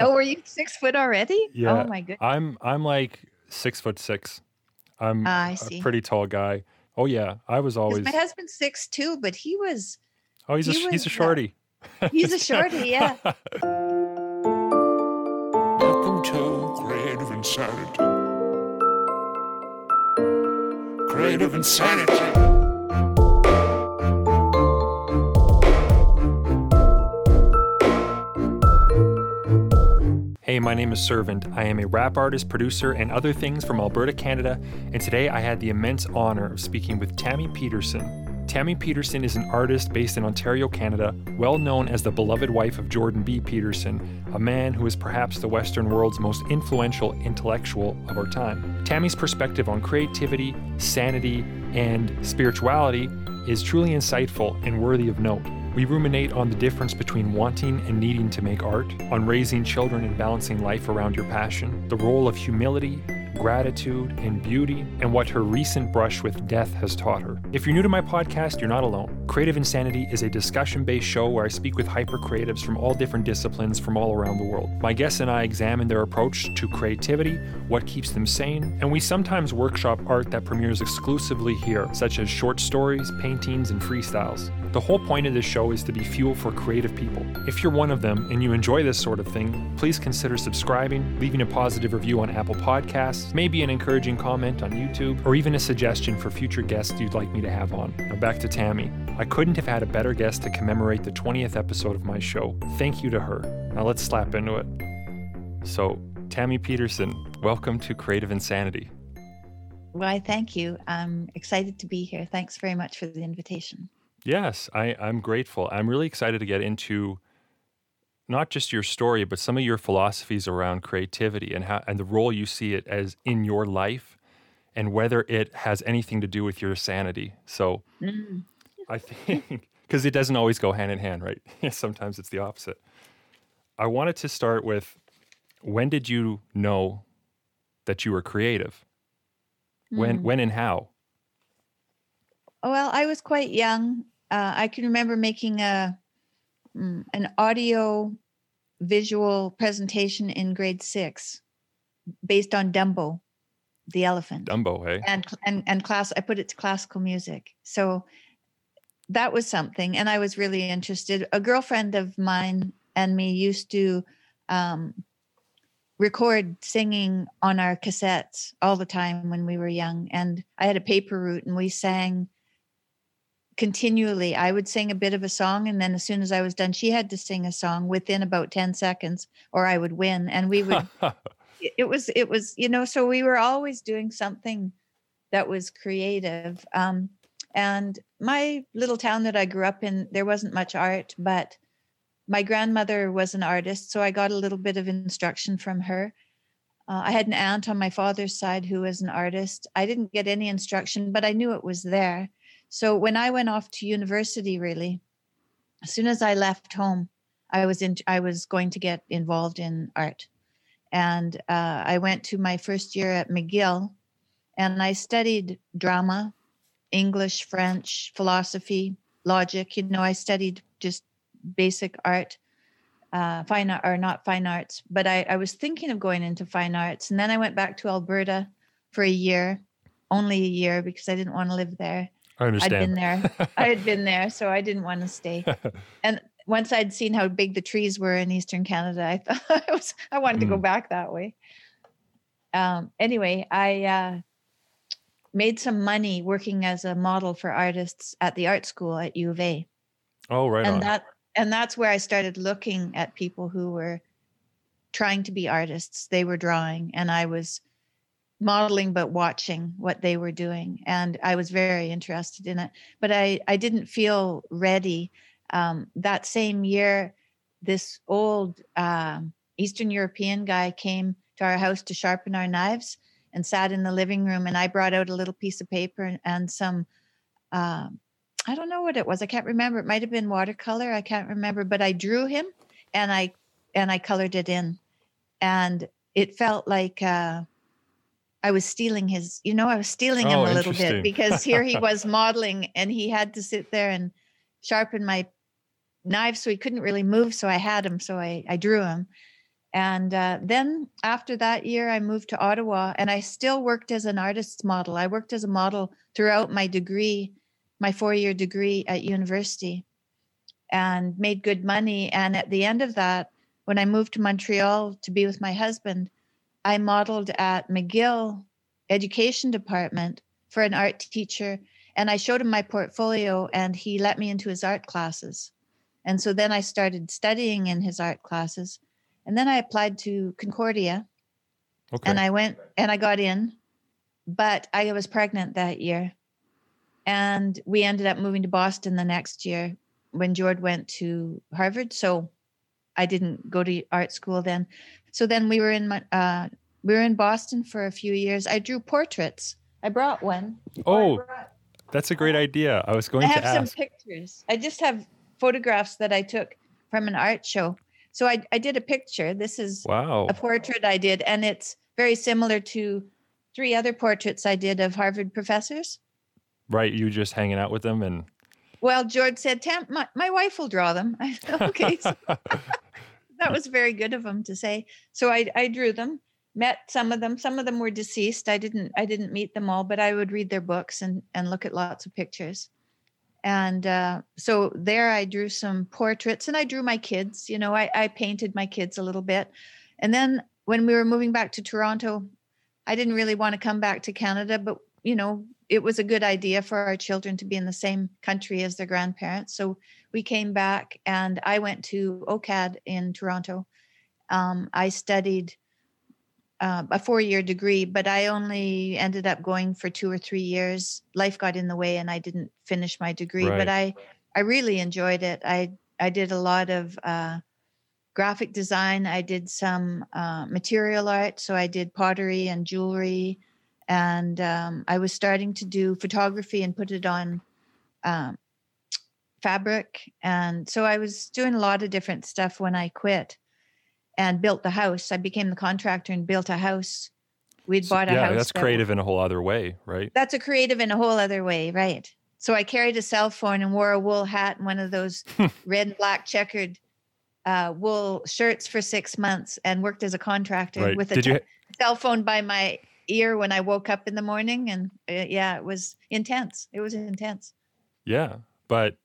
oh, were you six foot already? Yeah. Oh my goodness. I'm I'm like six foot six. I'm I a see. pretty tall guy. Oh yeah, I was always. My husband's six two, but he was Oh, he's a he sh- he's a was, uh, shorty. he's a shorty, yeah. Welcome to Creative Insanity. Creative Insanity. Hey, my name is Servant. I am a rap artist, producer, and other things from Alberta, Canada, and today I had the immense honor of speaking with Tammy Peterson. Tammy Peterson is an artist based in Ontario, Canada, well known as the beloved wife of Jordan B. Peterson, a man who is perhaps the Western world's most influential intellectual of our time. Tammy's perspective on creativity, sanity, and spirituality is truly insightful and worthy of note. We ruminate on the difference between wanting and needing to make art, on raising children and balancing life around your passion, the role of humility, gratitude, and beauty, and what her recent brush with death has taught her. If you're new to my podcast, you're not alone. Creative Insanity is a discussion based show where I speak with hyper creatives from all different disciplines from all around the world. My guests and I examine their approach to creativity, what keeps them sane, and we sometimes workshop art that premieres exclusively here, such as short stories, paintings, and freestyles. The whole point of this show is to be fuel for creative people. If you're one of them and you enjoy this sort of thing, please consider subscribing, leaving a positive review on Apple Podcasts, maybe an encouraging comment on YouTube, or even a suggestion for future guests you'd like me to have on. Now back to Tammy. I couldn't have had a better guest to commemorate the 20th episode of my show. Thank you to her. Now let's slap into it. So, Tammy Peterson, welcome to Creative Insanity. Why, thank you. I'm excited to be here. Thanks very much for the invitation. Yes, I, I'm grateful. I'm really excited to get into not just your story, but some of your philosophies around creativity and how and the role you see it as in your life and whether it has anything to do with your sanity. So Mm. I think because it doesn't always go hand in hand, right? Sometimes it's the opposite. I wanted to start with when did you know that you were creative? When Mm. when and how? Well, I was quite young. Uh, I can remember making a mm, an audio visual presentation in grade six based on Dumbo, the elephant. Dumbo, hey? and and and class i put it to classical music so that was something and i was really interested a girlfriend of mine and me used to um, record singing on our cassettes all the time when we were young and i had a paper route and we sang continually i would sing a bit of a song and then as soon as i was done she had to sing a song within about 10 seconds or i would win and we would it was it was you know so we were always doing something that was creative um, and my little town that i grew up in there wasn't much art but my grandmother was an artist so i got a little bit of instruction from her. Uh, i had an aunt on my father's side who was an artist. I didn't get any instruction but i knew it was there so when i went off to university really as soon as i left home i was in i was going to get involved in art and uh, I went to my first year at McGill, and I studied drama, English, French, philosophy, logic. You know, I studied just basic art, uh, fine art, or not fine arts. But I, I was thinking of going into fine arts, and then I went back to Alberta for a year, only a year because I didn't want to live there. I understand. I'd been there. I had been there, so I didn't want to stay. And once I'd seen how big the trees were in Eastern Canada, I thought I was I wanted to go Mm. back that way. Um, anyway, I uh, made some money working as a model for artists at the art school at U of A, oh, right and on. that and that's where I started looking at people who were trying to be artists. They were drawing, and I was modeling but watching what they were doing and i was very interested in it. But i i didn't feel ready um, that same year this old um, eastern european guy came to our house to sharpen our knives and sat in the living room and i brought out a little piece of paper and, and some um, i don't know what it was i can't remember it might have been watercolor i can't remember but i drew him and i and i colored it in. And it felt like uh, I was stealing his, you know, I was stealing him Oh, a little bit because here he was modeling and he had to sit there and sharpen my knife so he couldn't really move. So I had him, so I, I drew him. And uh, then after that year, I moved to Ottawa and I still worked as an artist's model. I worked as a model throughout my degree, my four year degree at university, and made good money. And at the end of that, when I moved to Montreal to be with my husband, I modeled at McGill Education Department for an art teacher. And I showed him my portfolio and he let me into his art classes. And so then I started studying in his art classes and then I applied to Concordia Okay. and I went and I got in, but I was pregnant that year. And we ended up moving to Boston the next year when Jordan went to Harvard. So I didn't go to art school then. So then we were in my, uh, we were in Boston for a few years. I drew portraits. I brought one. oh, I, brought- that's a great idea. I was going I to have some pictures. I just have photographs that I took from an art show. So I, I did a picture. This is Wow. a portrait I did, and it's very similar to three other portraits I did of Harvard professors. Right. You just hanging out with them and Well, Jordan said, Tam, my, my wife will draw them. I okay. So that was very good of him to say. So I, I drew them, met some of them. Some of them were deceased. I didn't I didn't meet them all, but I would read their books and, and look at lots of pictures. And uh, so there I drew some portraits and I drew my kids. You know, I, I painted my kids a little bit. And then when we were moving back to Toronto, I didn't really want to come back to Canada, but you know, it was a good idea for our children to be in the same country as their grandparents. So we came back and I went to OCAD in Toronto. Um, I studied uh, a four year degree, but I only ended up going for two or three years. Life got in the way and I didn't finish my degree, Right. but I, I really enjoyed it. I, I did a lot of uh, graphic design. I did some uh, material art. So I did pottery and jewelry. And um, I was starting to do photography and put it on um, fabric. And so I was doing a lot of different stuff when I quit and built the house. I became the contractor and built a house. We'd bought a yeah, house. that's that- creative in a whole other way, right? That's a creative in a whole other way, right? So I carried a cell phone and wore a wool hat and one of those red and black checkered uh, wool shirts for six months and worked as a contractor Right. with a Did you te- cell phone by my ear when I woke up in the morning. And uh, yeah, it was intense. It was intense. Yeah, but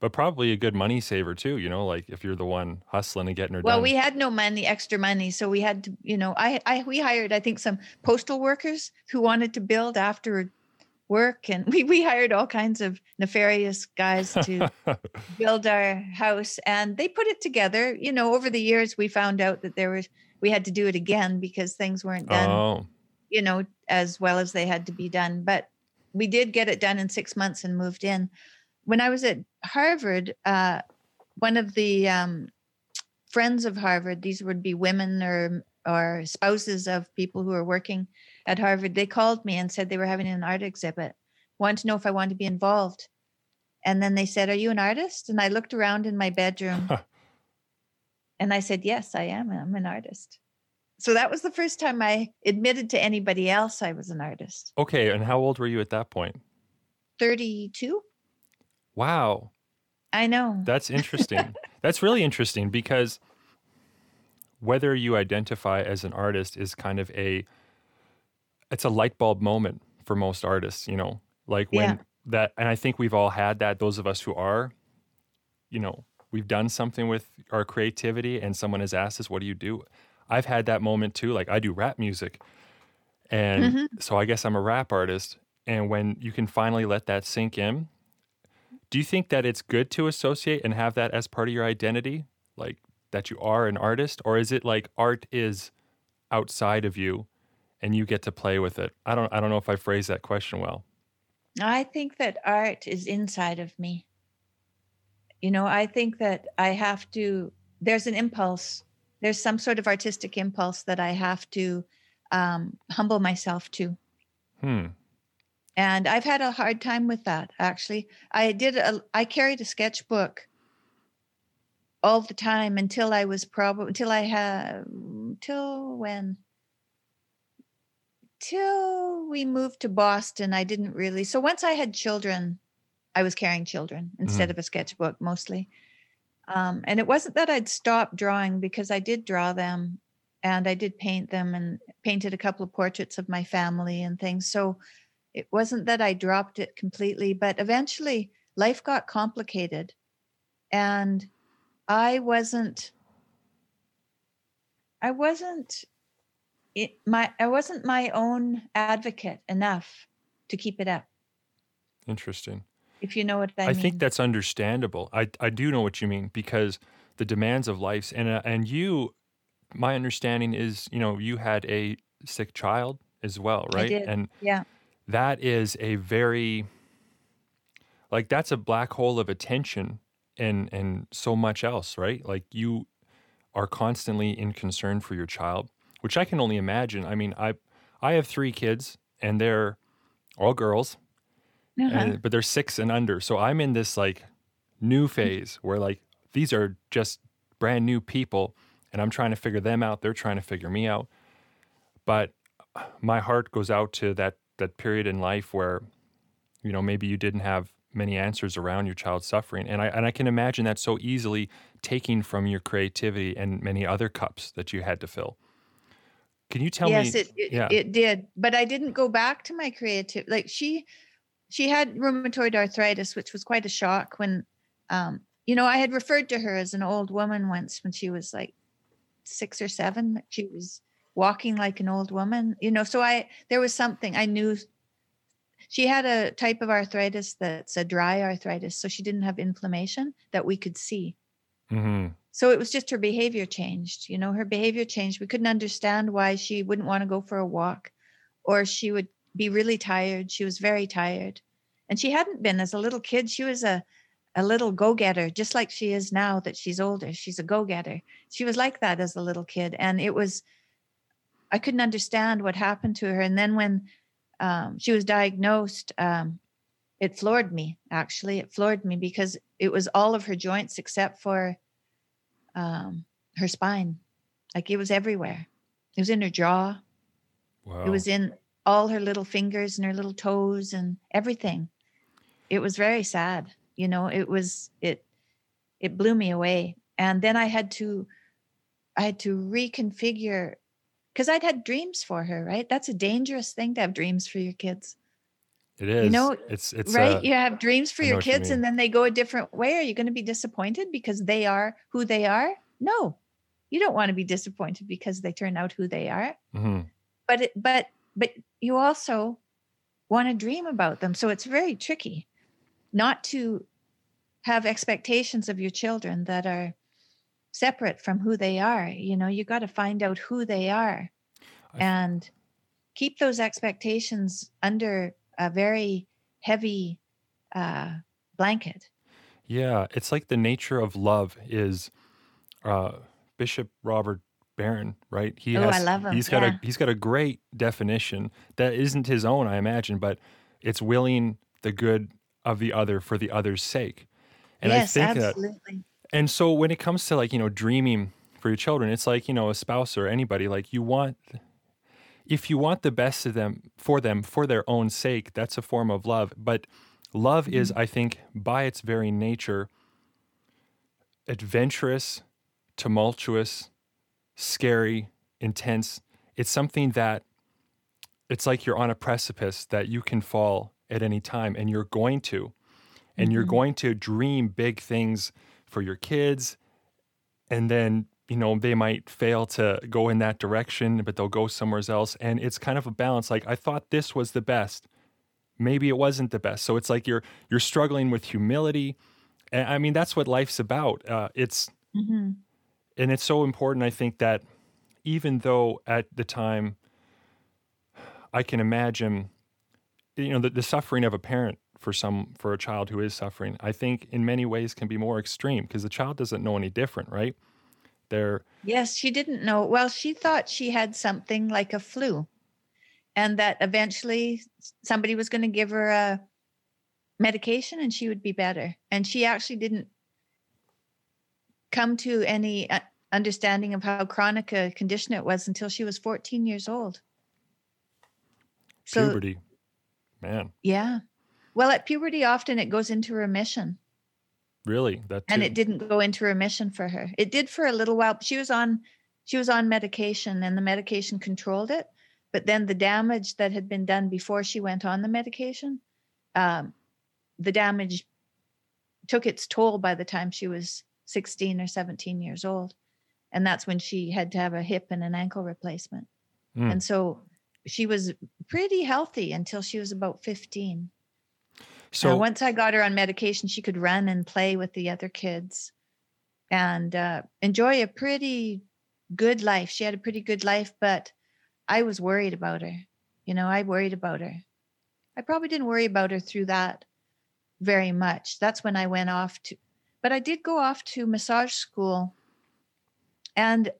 but probably a good money saver too. You know, like if you're the one hustling and getting her Well, done. we had no money, extra money, so we had to, you know, I, I, we hired, I think, some postal workers who wanted to build after work, and we we hired all kinds of nefarious guys to build our house, and they put it together. You know, over the years, we found out that there was we had to do it again because things weren't done, oh, you know, as well as they had to be done. But we did get it done in six months and moved in. When I was at Harvard, uh, one of the um, friends of Harvard, these would be women or or spouses of people who are working at Harvard, they called me and said they were having an art exhibit, wanted to know if I wanted to be involved. And then they said, Are you an artist? And I looked around in my bedroom and I said, Yes, I am. I'm an artist. So that was the first time I admitted to anybody else I was an artist. okay. And how old were you at that point? 32? Wow, I know. that's interesting. that's really interesting because whether you identify as an artist is kind of a it's a light bulb moment for most artists. You know, like when Yeah. that, and I think we've all had that. Those of us who are, you know, we've done something with our creativity, and someone has asked us, "What do you do?" I've had that moment too. Like I do rap music, and Mhm. so I guess I'm a rap artist. And when you can finally let that sink in, do you think that it's good to associate and have that as part of your identity, like that you are an artist, or is it like art is outside of you, and you get to play with it? I don't. I don't know if I phrased that question well. I think that art is inside of me. You know, I think that I have to, there's an impulse, there's some sort of artistic impulse that I have to um, humble myself to. Hmm. And I've had a hard time with that, actually. I did, a, I carried a sketchbook all the time until I was probably, until I had, till when? Till we moved to Boston, I didn't really. So once I had children, I was carrying children instead of a sketchbook mostly. Um, and it wasn't that I'd stopped drawing because I did draw them and I did paint them and painted a couple of portraits of my family and things. So it wasn't that I dropped it completely, but eventually life got complicated and I wasn't I wasn't it, my I wasn't my own advocate enough to keep it up. Interesting. If you know what I, I mean. think that's understandable. I I do know what you mean because the demands of life and uh, and you my understanding is, you know, you had a sick child as well, I right? did. And Yeah. that is a very like that's a black hole of attention and and so much else, right? Like you are constantly in concern for your child, which I can only imagine. I mean, I I have 3 kids and they're all girls, Uh-huh. and but they're 6 and under. So I'm in this like new phase where like these are just brand new people and I'm trying to figure them out, they're trying to figure me out. But my heart goes out to that that period in life where you know maybe you didn't have many answers around your child's suffering and I and I can imagine that so easily taking from your creativity and many other cups that you had to fill. Can you tell yes, me it, it yeah. it did, but I didn't go back to my creative. Like she, she had rheumatoid arthritis, which was quite a shock. When, um, you know, I had referred to her as an old woman once when she was like six or seven. that She was walking like an old woman, you know. So I there was something I knew. She had a type of arthritis that's a dry arthritis, so she didn't have inflammation that we could see. Mhm. So it was just her behavior changed. You know, her behavior changed. We couldn't understand why she wouldn't want to go for a walk or she would be really tired. She was very tired. And she hadn't been as a little kid. She was a, a little go getter, just like she is now that she's older. She's a go getter. She was like that as a little kid. And it was, I couldn't understand what happened to her. And then when um, she was diagnosed, um, it floored me, actually. It floored me because it was all of her joints except for um, her spine. Like it was everywhere. It was in her jaw. Wow. It was in all her little fingers and her little toes and everything. It was very sad. You know, it was it it blew me away. And then I had to I had to reconfigure because I'd had dreams for her, right? That's a dangerous thing to have dreams for your kids. it is. You know, it's it's right? uh, you have dreams for I your what you kids and then they go a different way. Are you going to be disappointed because they are who they are? No. You don't want to be disappointed because they turn out who they are. mhm. But it, but but you also want to dream about them. So it's very tricky not to have expectations of your children that are separate from who they are. You know, you got to find out who they are I- and keep those expectations under a very heavy uh, blanket. Yeah, it's like the nature of love is uh, Bishop Robert Barron, right? He Oh, I has love him, he's got yeah. a he's got a great definition that isn't his own, I imagine, but it's willing the good of the other for the other's sake. And yes, I think that absolutely. and so when it comes to like, you know, dreaming for your children, it's like, you know, a spouse or anybody, like you want if you want the best of them for them for their own sake, that's a form of love. But love is, Mm-hmm. I think, by its very nature, adventurous, tumultuous, scary, intense. It's something that it's like you're on a precipice that you can fall at any time and you're going to. And you're Mhm. going to dream big things for your kids. And then, you know, they might fail to go in that direction, but they'll go somewhere else. And it's kind of a balance. Like, I thought this was the best. Maybe it wasn't the best. So it's like you're you're struggling with humility. And I mean, that's what life's about. Uh, it's Mhm. And it's so important i think that even though at the time i can imagine you know the, the suffering of a parent for some for a child who is suffering i think in many ways can be more extreme because the child doesn't know any different right they're Yes, she didn't know. Well, she thought she had something like a flu, and that eventually somebody was going to give her a medication and she would be better. And she actually didn't come to any uh, understanding of how chronic a condition it was until she was 14 years old. So, puberty man yeah. Well, at puberty, often it goes into remission. really that too. and it didn't go into remission for her. It did for a little while. She was on she was on medication and the medication controlled it but then the damage that had been done before she went on the medication um, the damage took its toll by the time she was 16 or 17 years old and that's when she had to have a hip and an ankle replacement Mm. and so she was pretty healthy until she was about 15 So uh, once I got her on medication, she could run and play with the other kids and uh, enjoy a pretty good life. She had a pretty good life, but I was worried about her. You know, I worried about her. I probably didn't worry about her through that very much. That's when I went off to, but I did go off to massage school. And,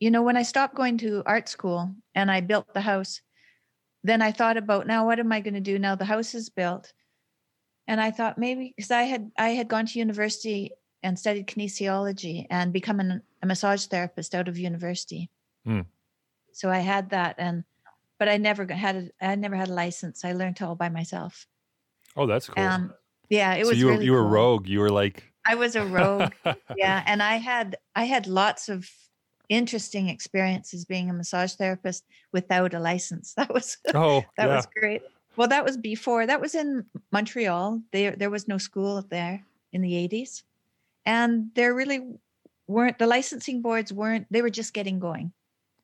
you know, when I stopped going to art school and I built the house, then I thought about now, what am I going to do now? The house is built and I thought maybe because I had I had gone to university and studied kinesiology and become an, a massage therapist out of university. Hmm. So I had that, and but I never had a, I never had a license. I learned all by myself. oh, that's cool. Um, yeah, it so was you were really you were cool. rogue. You were like I was a rogue. yeah, and I had I had lots of interesting experiences being a massage therapist without a license. That was oh that yeah. was great. Well, that was before. That was in Montreal. There, there was no school there in the '80s, and there really weren't. The licensing boards weren't. They were just getting going,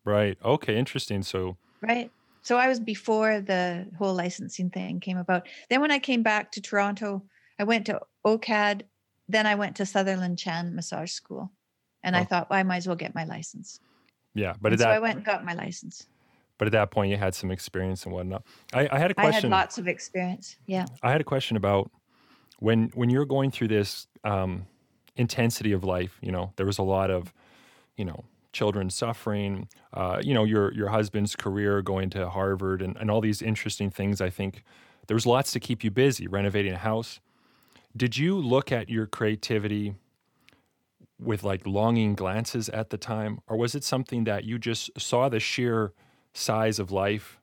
Right. Okay. Interesting. So right? So I was before the whole licensing thing came about. Then when I came back to Toronto, I went to OCAD. Then I went to Sutherland Chan Massage School, and I Oh. thought well, I might as well get my license. yeah, but And at so I went and got my license. but at that point you had some experience and whatnot. I, I had a I had question. lots of experience. Yeah. I had a question about when when you're going through this um, intensity of life. You know, there was a lot of, you know, children suffering. Uh, you know, your your husband's career going to Harvard and, and all these interesting things. I think there was lots to keep you busy renovating a house. Did you look at your creativity with like longing glances at the time, or was it something that you just saw the sheer size of life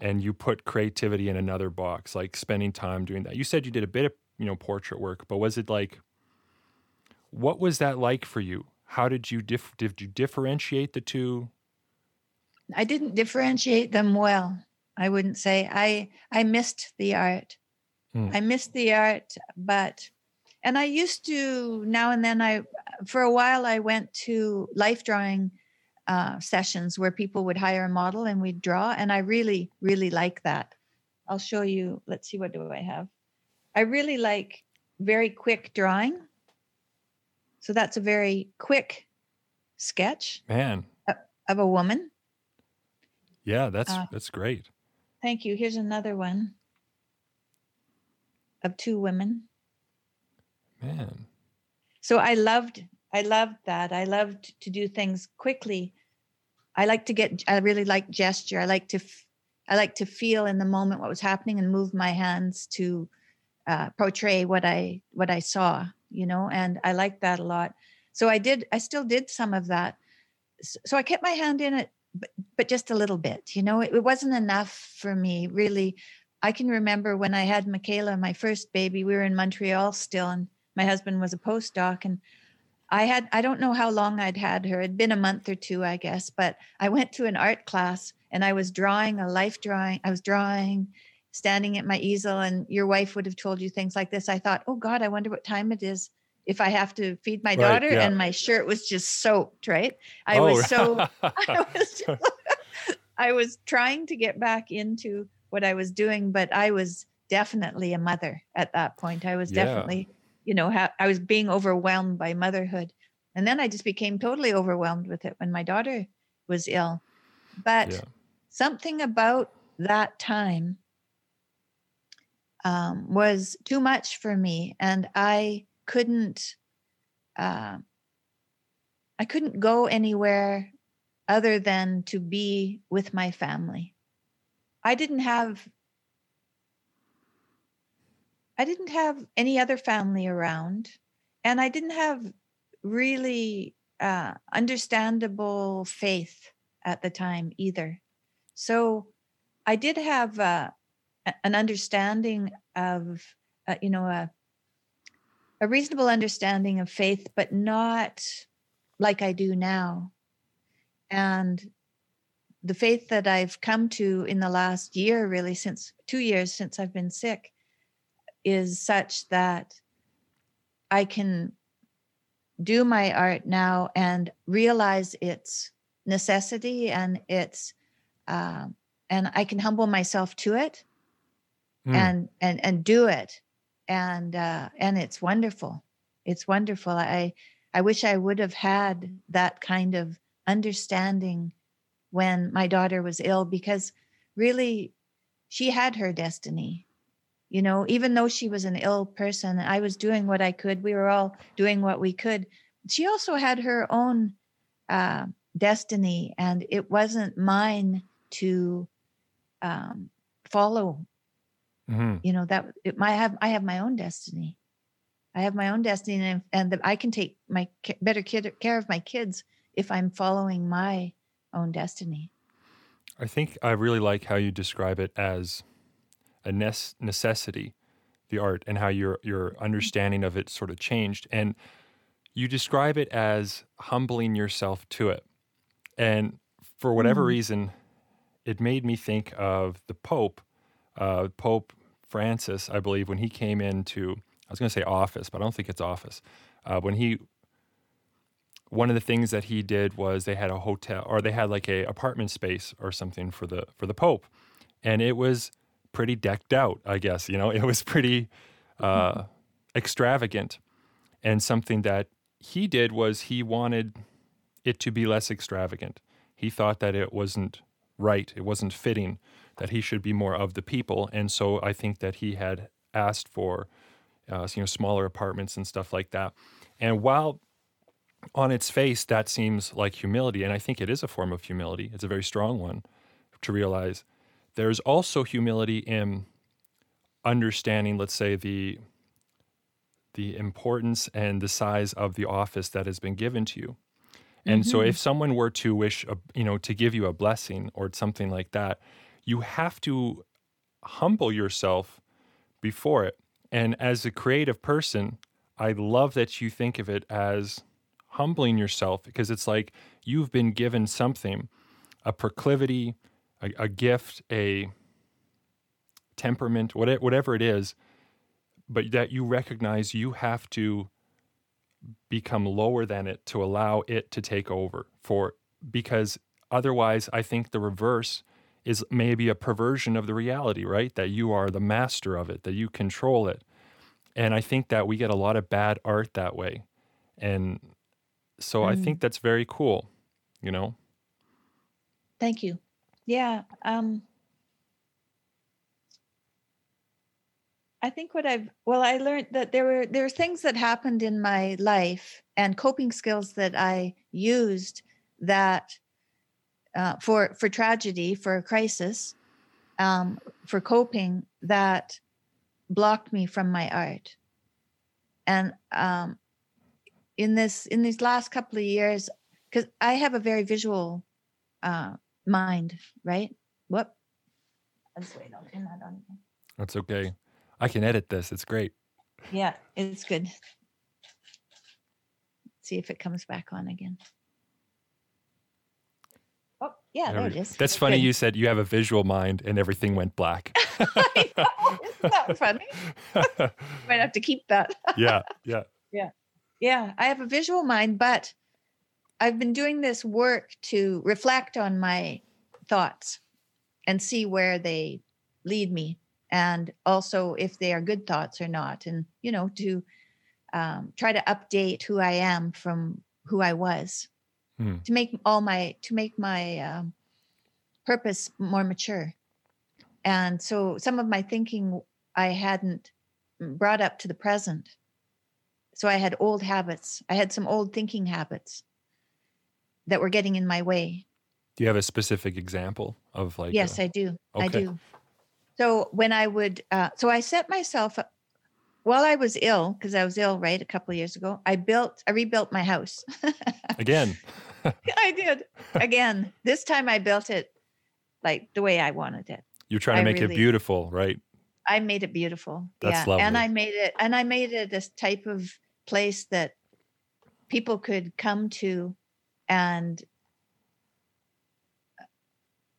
and you put creativity in another box, like spending time doing that. You said you did a bit of, you know, portrait work, but was it like, what was that like for you? How did you dif- did you differentiate the two? I didn't differentiate them well. I wouldn't say I I missed the art. Hmm. I missed the art, but and I used to now and then I for a while I went to life drawing uh, sessions where people would hire a model and we'd draw and I really really like that. I'll show you. Let's see what do I have. I really like very quick drawing. So that's a very quick sketch Man, of a woman. yeah, that's Uh, that's great. Thank you. Here's another one of two women. Man, So I loved I loved that. I loved to do things quickly. I like to get I really like gesture. I like to I like to feel in the moment what was happening and move my hands to uh, portray what I what I saw, you know, and I liked that a lot. So I did I still did some of that. So I kept my hand in it but, but just a little bit, you know. It, it wasn't enough for me really. I can remember when I had Mikhaila, my first baby, we were in Montreal still and my husband was a postdoc and I had I don't know how long I'd had her. It'd been a month or two, I guess, but I went to an art class and I was drawing a life drawing. I was drawing standing at my easel and your wife would have told you things like this. I thought, "Oh god, I wonder what time it is if I have to feed my Right, daughter yeah. and my shirt was just soaked, right? I Oh, was so I was I was trying to get back into what I was doing, but I was definitely a mother at that point. I was Yeah. definitely, you know, ha- I was being overwhelmed by motherhood. And then I just became totally overwhelmed with it when my daughter was ill. But Yeah. something about that time um, was too much for me. And I couldn't, uh, I couldn't go anywhere other than to be with my family. I didn't have I didn't have any other family around and I didn't have really uh, understandable faith at the time either. So I did have uh, an understanding of, uh, you know, a, a reasonable understanding of faith, but not like I do now. and the faith that I've come to in the last year, really, since two years since I've been sick, is such that I can do my art now and realize its necessity and its uh, and I can humble myself to it Mm. and and and do it. And uh, and it's wonderful. It's wonderful. I i wish i would have had that kind of understanding when my daughter was ill because really she had her destiny. You know even though she was an ill person i was doing what i could. We were all doing what we could. She also had her own uh, destiny and it wasn't mine to um, follow. Hmm you know that it might have i have my own destiny. I have my own destiny and, and that i can take my better kid, care of my kids if i'm following my own destiny I think I really like how you describe it as a necessity, the art, and how your your understanding of it sort of changed. And you describe it as humbling yourself to it. And for whatever Mm. reason, it made me think of the Pope, uh, Pope Francis, I believe, when he came into, I was going to say office, but I don't think it's office. Uh, when he one of the things that he did was they had a hotel or they had like a apartment space or something for the for the pope. And it was pretty decked out i guess you know it was pretty uh, extravagant. And something that he did was he wanted it to be less extravagant. He thought that it wasn't right it wasn't fitting that he should be more of the people. And so i think that he had asked for uh, you know smaller apartments and stuff like that. And while on its face, that seems like humility. And I think it is a form of humility. It's a very strong one to realize there's also humility in understanding, let's say, the the importance and the size of the office that has been given to you. And so Mhm. if someone were to wish, a, you know, to give you a blessing or something like that, you have to humble yourself before it. And as a creative person, I love that you think of it as humbling yourself because it's like you've been given something, a proclivity, a, a gift, a temperament, whatever, whatever it is, but that you recognize you have to become lower than it to allow it to take over for because otherwise I think the reverse is maybe a perversion of the reality, right? That you are the master of it, that you control it. And I think that we get a lot of bad art that way. And so I Mm. think that's very cool, you know? thank you yeah um i think what i've well i learned that there were there were things that happened in my life and coping skills that i used that uh, for for tragedy for a crisis um, for coping that blocked me from my art and um, in this in these last couple of years because i have a very visual uh, mind right whoop let's wait i'll that on That's okay. I can edit this. It's great. yeah it's good see if it comes back on again oh yeah there it is That's funny Good. you said you have a visual mind and everything went black. I know, isn't that funny might have to keep that yeah, yeah. Yeah, I have a visual mind, but I've been doing this work to reflect on my thoughts and see where they lead me, and also if they are good thoughts or not, and you know, to um, try to update who I am from who I was, Hmm. to make all my to make my um, purpose more mature. And so, some of my thinking I hadn't brought up to the present so I had old habits. I had some old thinking habits that were getting in my way. Do you have a specific example of like? yes, I I do. I do. So when I would, uh, so I set myself up while I was ill, because I was ill, right, a couple of years ago. I built, I rebuilt my house. again. I did again. This time I built it like the way I wanted it. You're trying to I make it beautiful, right? I made it beautiful. That's yeah. And. I made it and I made it this type of place that people could come to and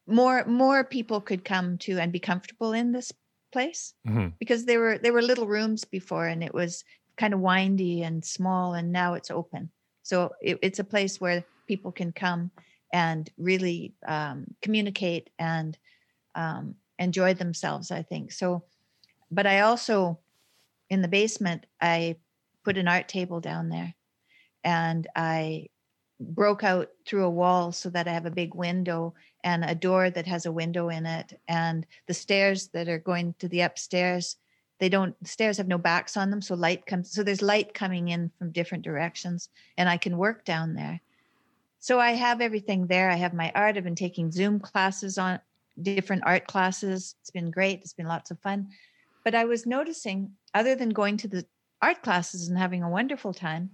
more more people could come to and be comfortable in this place hmm because there were there were little rooms before and it was kind of windy and small and now it's open. So it, it's a place where people can come and really um, communicate and um, enjoy themselves i think. So but i also in the basement i put an art table down there. And i broke out through a wall so that i have a big window and a door that has a window in it. And the stairs that are going to the upstairs they don't stairs have no backs on them so light comes so there's light coming in from different directions and i can work down there. So i have everything there. I have my art. I've been taking zoom classes on different art classes. It's been great. It's been lots of fun. But i was noticing other than going to the art classes and having a wonderful time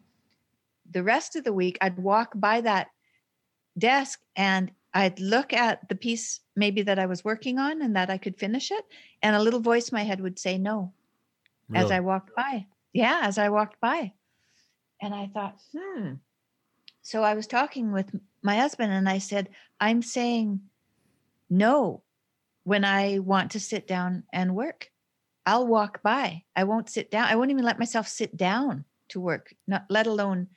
the rest of the week i'd walk by that desk and I'd look at the piece maybe that I was working on and that I could finish it. And a little voice in my head would say no as I walked by. Yeah, as I walked by. And I thought, hmm. So I was talking with my husband and I said, I'm saying no when I want to sit down and work. I'll walk by. I won't sit down. I won't even let myself sit down to work, not let alone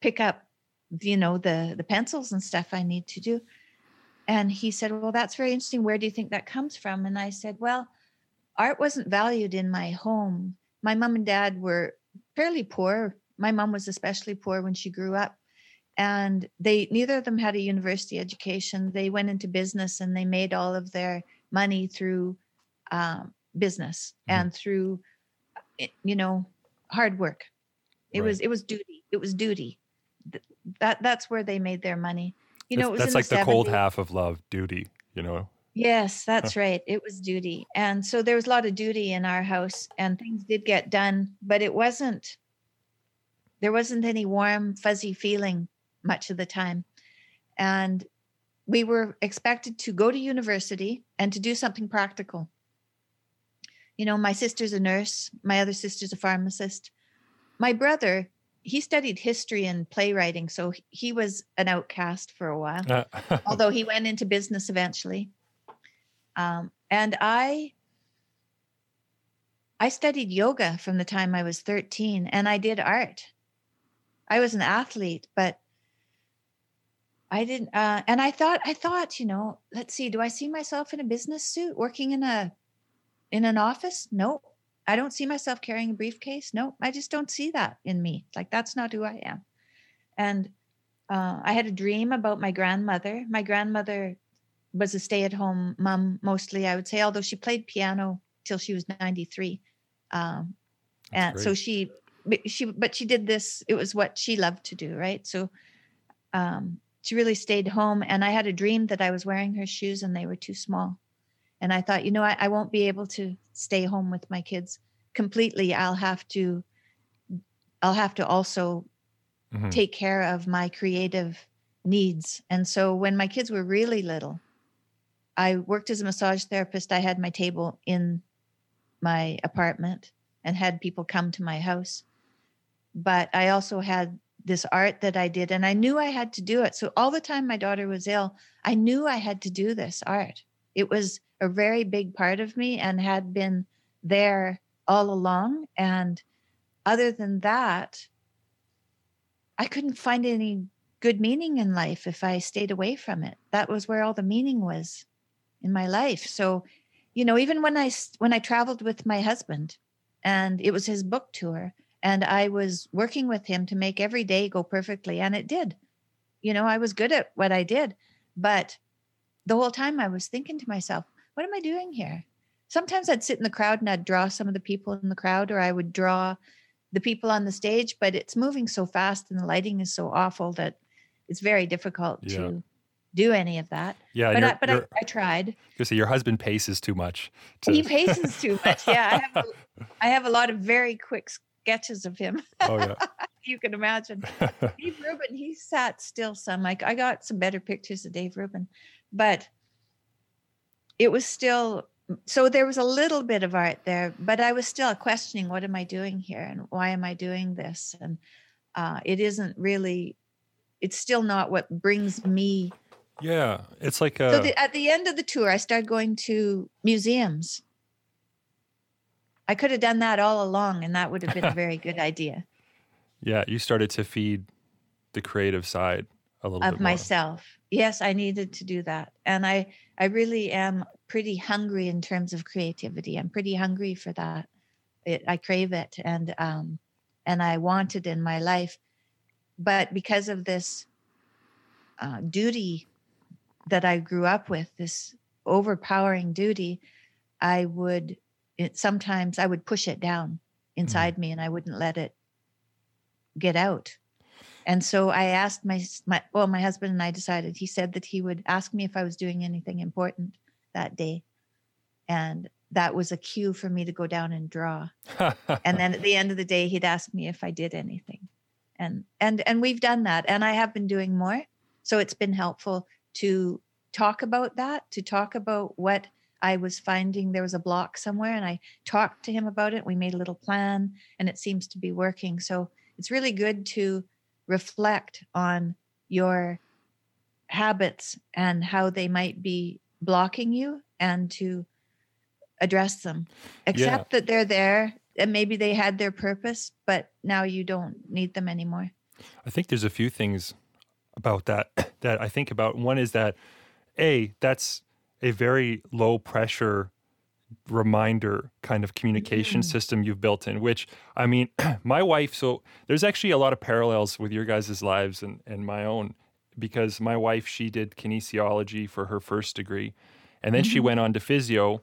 pick up you know the the pencils and stuff i need to do. And he said well that's very interesting. Where do you think that comes from? And i said well art wasn't valued in my home. My mom and dad were fairly poor. My mom was especially poor when she grew up. And they neither of them had a university education. They went into business and they made all of their money through um, business Mhm. and through eh, you know hard work it Right. was it was duty it was duty that that's where they made their money you know that's it was that's like the, cold half of love, duty. You know. Yes, that's right. It was duty. And so there was a lot of duty in our house and things did get done, but it wasn't there wasn't any warm fuzzy feeling much of the time. And we were expected to go to university and to do something practical. You know, my sister's a nurse, my other sister's a pharmacist. My brother, he studied history and playwriting, so he- was an outcast for a while although he went into business eventually. Um, and I, I studied yoga from the time I was 13 and I did art. I was an athlete, but I didn't, uh, and I thought, I thought, you know, let's see, do I see myself in a business suit working in a, in an office? Nope. I don't see myself carrying a briefcase. Nope. I just don't see that in me. Like that's not who I am. And uh, I had a dream about my grandmother. My grandmother was a stay-at-home mom mostly, I would say, although she played piano till she was 93. Um, and That's so she, but she, but she did this. It was what she loved to do, right? So um, she really stayed home. And I had a dream that I was wearing her shoes and they were too small. And I thought, you know, I, I won't be able to stay home with my kids completely. I'll have to, I'll have to also Mhm. take care of my creative needs. And so when my kids were really little, I worked as a massage therapist. I had my table in my apartment and had people come to my house. But I also had this art that I did, and I knew I had to do it. So all the time my daughter was ill, I knew I had to do this art. It was a very big part of me and had been there all along. And other than that, I couldn't find any good meaning in life if I stayed away from it. That was where all the meaning was in my life. So, you know, even when I when I traveled with my husband and it was his book tour and I was working with him to make every day go perfectly and it did. You know, I was good at what I did, but the whole time I was thinking to myself, what am I doing here? Sometimes I'd sit in the crowd and I'd draw some of the people in the crowd or I would draw the people on the stage, but it's moving so fast and the lighting is so awful that it's very difficult Yeah. to do any of that. Yeah, but I, but I, I tried. you say your husband paces too much. to- He paces too much. Yeah, I have, a, I have a lot of very quick sketches of him. oh yeah. you can imagine. Dave Rubin, he sat still some. Like I got some better pictures of Dave Rubin, but it was still so there was a little bit of art there, but I was still questioning what am I doing here and why am I doing this? And uh, it isn't really, it's still not what brings me Yeah, it's like So the, at the end of the tour, I started going to museums. I could have done that all along, and that would have been a very good idea yeah. You started to feed the creative side a little of myself. Yes, I needed to do that, and I I really am pretty hungry in terms of creativity. I'm pretty hungry for that. It, I crave it, and um, and I want it in my life, but because of this uh, duty that I grew up with, this overpowering duty, I would it, sometimes I would push it down inside me, and I wouldn't let it get out. And so I asked my my well, my husband and I decided. He said that he would ask me if I was doing anything important that day, and that was a cue for me to go down and draw. And then at the end of the day, he'd ask me if I did anything, and and and we've done that, and I have been doing more. So it's been helpful to talk about that, to talk about what I was finding. There was a block somewhere, and I talked to him about it. We made a little plan, and it seems to be working. So it's really good to reflect on your habits and how they might be blocking you and to address them. Accept that they're there and maybe they had their purpose but now you don't need them anymore. I think there's a few things about that that I think about. One is that a that's a very low pressure reminder kind of communication Mm. system you've built in which i mean my wife so there's actually a lot of parallels with your guys' lives and, and my own because my wife she did kinesiology for her first degree and then she Mhm. went on to physio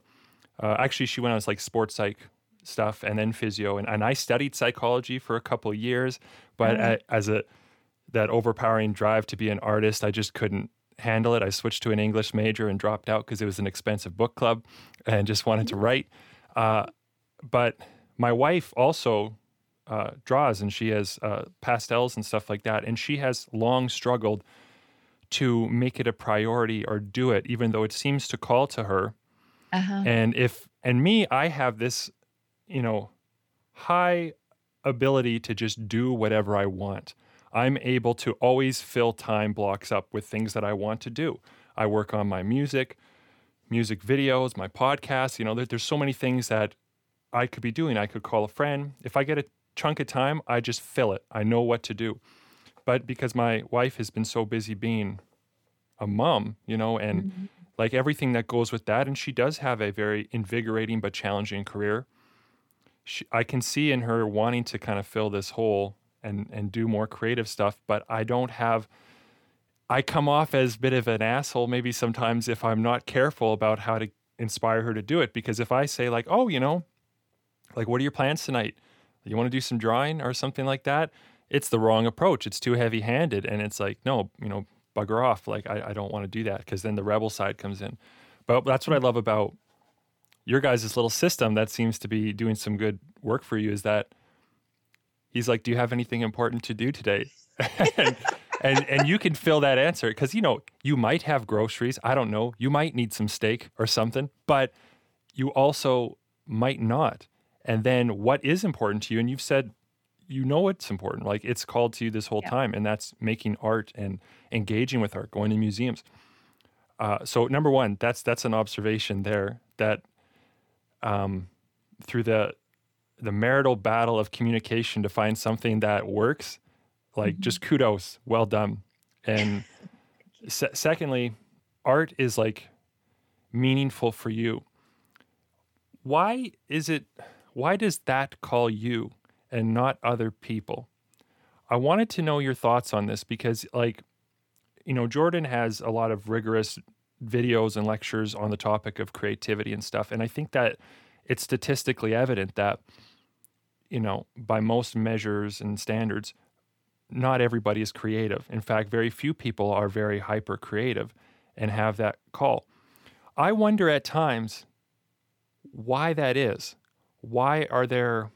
uh, actually she went on to like sports psych stuff and then physio and, and i studied psychology for a couple of years but Oh. a- as a that overpowering drive to be an artist i just couldn't handle it. I switched to an english major and dropped out because it was an expensive book club and just wanted to write. Uh, but my wife also uh, draws and she has uh, pastels and stuff like that. And she has long struggled to make it a priority or do it even though it seems to call to her. Uh-huh. And if and me, I have this, you know, high ability to just do whatever I want. I'm able to always fill time blocks up with things that I want to do. I work on my music, music videos, my podcast. You know, there, there's so many things that I could be doing. I could call a friend. If I get a chunk of time, I just fill it. I know what to do. But because my wife has been so busy being a mom, you know, and Mhm. like everything that goes with that. And she does have a very invigorating but challenging career. She, I can see in her wanting to kind of fill this hole and and do more creative stuff, but I don't have. I come off as a bit of an asshole maybe sometimes if I'm not careful about how to inspire her to do it. Because if I say like, oh, you know, like what are your plans tonight? You want to do some drawing or something like that? It's the wrong approach. It's too heavy handed, and it's like, no, you know, bugger off. Like I, I don't want to do that because then the rebel side comes in. But that's what I love about your guys' little system that seems to be doing some good work for you is that he's like, Do you have anything important to do today? and, and and you can fill that answer because you know, you might have groceries. I don't know. You might need some steak or something, but you also might not. And then what is important to you? And you've said you know it's important. Like it's called to you this whole Yeah. time, and that's making art and engaging with art, going to museums. Uh, so number one, that's that's an observation there that um, through the the marital battle of communication to find something that works, like Mhm. just kudos, well done. And se- secondly, art is like meaningful for you. Why is it? Why does that call you and not other people? I wanted to know your thoughts on this because, like, you know, Jordan has a lot of rigorous videos and lectures on the topic of creativity and stuff. And I think that it's statistically evident that, you know, by most measures and standards, not everybody is creative. In fact, very few people are very hyper creative and have that call. I wonder at times why that is. Why are there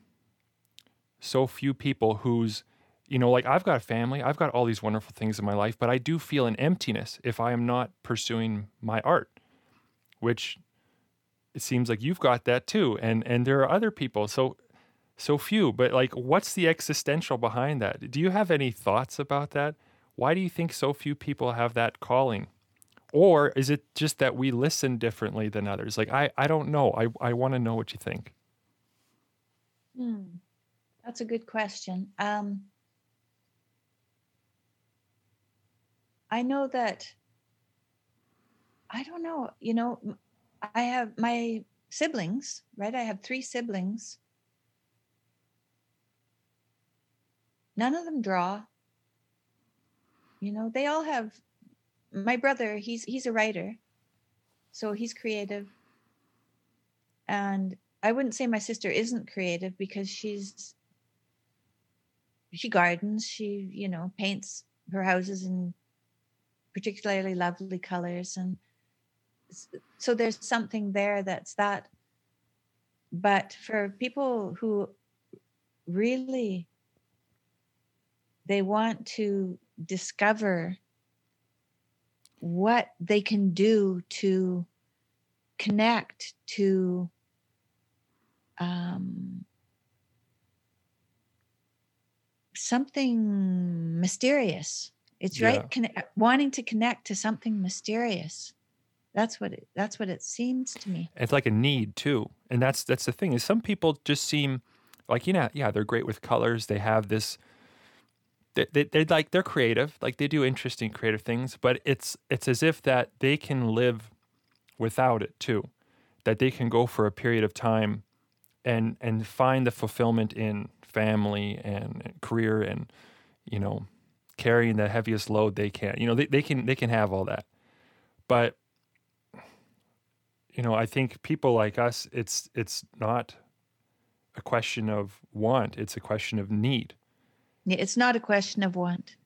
so few people whose you know, like I've got a family, I've got all these wonderful things in my life, but I do feel an emptiness if I am not pursuing my art, which it seems like you've got that too. And and there are other people, so so few, but like what's the existential behind that? Do you have any thoughts about that? Why do you think so few people have that calling or is it just that we listen differently than others? Like I I don't know. I I want to know what you think. Hmm. That's a good question. Um, I know that I don't know, you know, I have my siblings, right? I have three siblings. None of them draw. You know, they all have my brother, he's he's a writer. So he's creative. And I wouldn't say my sister isn't creative because she's she gardens, she, you know, paints her houses in particularly lovely colors and so there's something there that's that. But for people who really they want to discover what they can do to connect to um, something mysterious. It's Yeah. right conne- wanting to connect to something mysterious that's what it that's what it seems to me It's like a need too, and that's that's the thing. Is some people just seem like you know, yeah, they're great with colors. They have this. They, they they're like they're creative, like they do interesting creative things, but it's it's as if that they can live without it too, that they can go for a period of time, and and find the fulfillment in family and, career and you know carrying the heaviest load they can. You know they, they can they can have all that, but you know, I think people like us, it's it's not a question of want; it's a question of need. Yeah, it's not a question of want.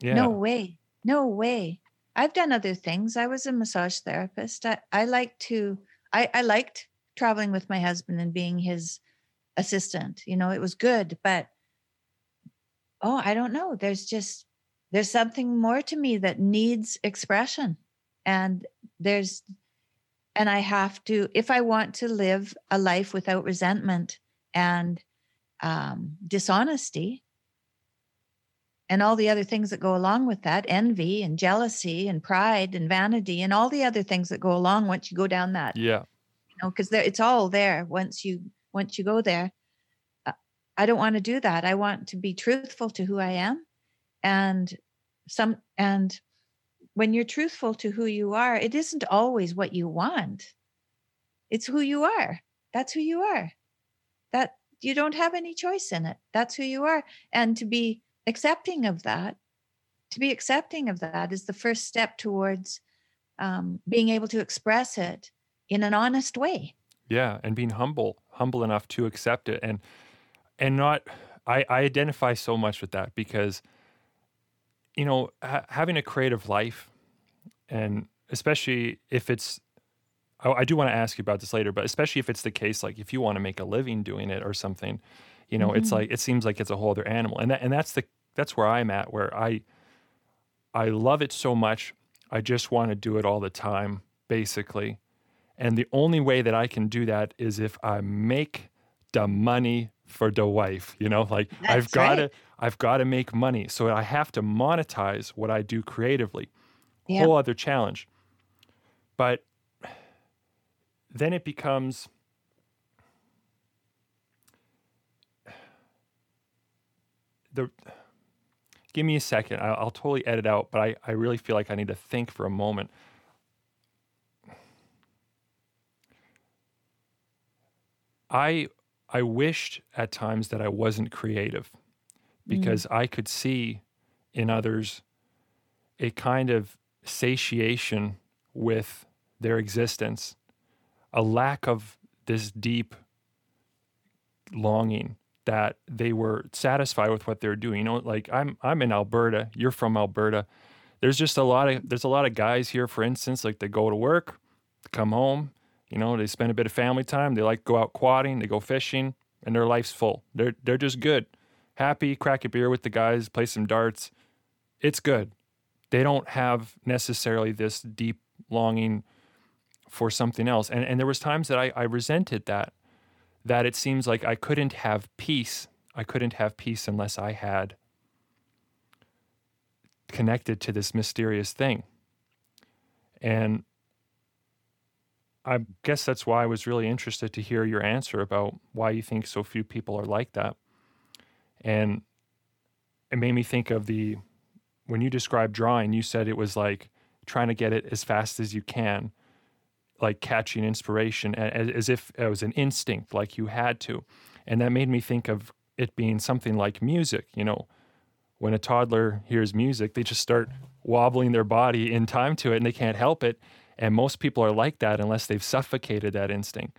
Yeah, no way. No way. I've done other things. I was a massage therapist. I, I like to I, I liked traveling with my husband and being his assistant you know it was good but oh i don't know. There's just there's something more to me that needs expression. And there's and i have to if i want to live a life without resentment and um, dishonesty and all the other things that go along with that envy and jealousy and pride and vanity and all the other things that go along once you go down that yeah, you know because it's all there once you once you go there. Uh, i don't want to do that. I want to be truthful to who i am and some and when you're truthful to who you are it isn't always what you want. It's who you are. That's who you are. That you don't have any choice in it. That's who you are. And to be accepting of that to be accepting of that is the first step towards um, being able to express it in an honest way. Yeah, and being humble, humble enough to accept it, and and not. I I identify so much with that because, you know, ha- having a creative life, and especially if it's. I, I do want to ask you about this later, but especially if it's the case, like if you want to make a living doing it or something, you know, it's Mhm. like it seems like it's a whole other animal, and that and that's the that's where I'm at, where I I love it so much. I just want to do it all the time, basically. And the only way that I can do that is if I make the money for the wife. You know, like I've got to right. I've got to make money. So I have to monetize what I do creatively. Yeah. Whole other challenge. But then it becomes the give me a second. I'll, I'll totally edit out, but I, I really feel like I need to think for a moment. I I wished at times that I wasn't creative Mm-hmm. because I could see in others a kind of satiation with their existence, a lack of this deep longing that they were satisfied with what they're doing. You know, like I'm I'm in Alberta, you're from Alberta. There's just a lot of there's a lot of guys here, for instance, like they go to work, come home, you know, they spend a bit of family time, they like go out quadding, they go fishing, and their life's full. They're they're just good. Happy, crack a beer with the guys, play some darts. It's good. They don't have necessarily this deep longing for something else. And and there was times that I, I resented that that it seems like I couldn't have peace. I couldn't have peace unless I had connected to this mysterious thing. And I guess that's why I was really interested to hear your answer about why you think so few people are like that. And it made me think of the when you described drawing, you said it was like trying to get it as fast as you can, like catching inspiration as, as if it was an instinct, like you had to. And that made me think of it being something like music. You know, when a toddler hears music, they just start wobbling their body in time to it and they can't help it. And most people are like that unless they've suffocated that instinct.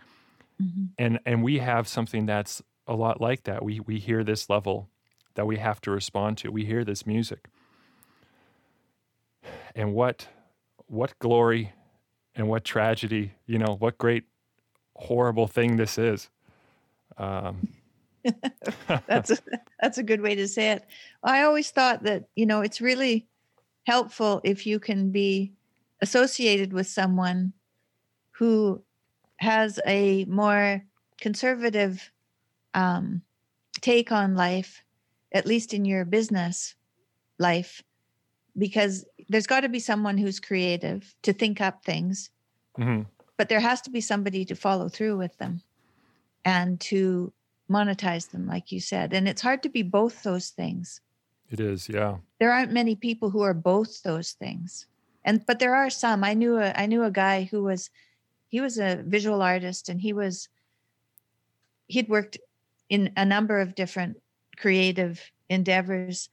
Mm-hmm. And and we have something that's a lot like that. We we hear this level that we have to respond to. We hear this music. And what what glory and what tragedy, you know, what great horrible thing this is. Um, that's a, that's a good way to say it. I always thought that you know it's really helpful if you can be associated with someone who has a more conservative um, take on life, at least in your business life, because there's got to be someone who's creative to think up things, mm-hmm. but there has to be somebody to follow through with them and to monetize them, like you said. And it's hard to be both those things. It is, yeah. There aren't many people who are both those things. And but there are some. I knew a I knew a guy who was he was a visual artist and he was he'd worked in a number of different creative endeavors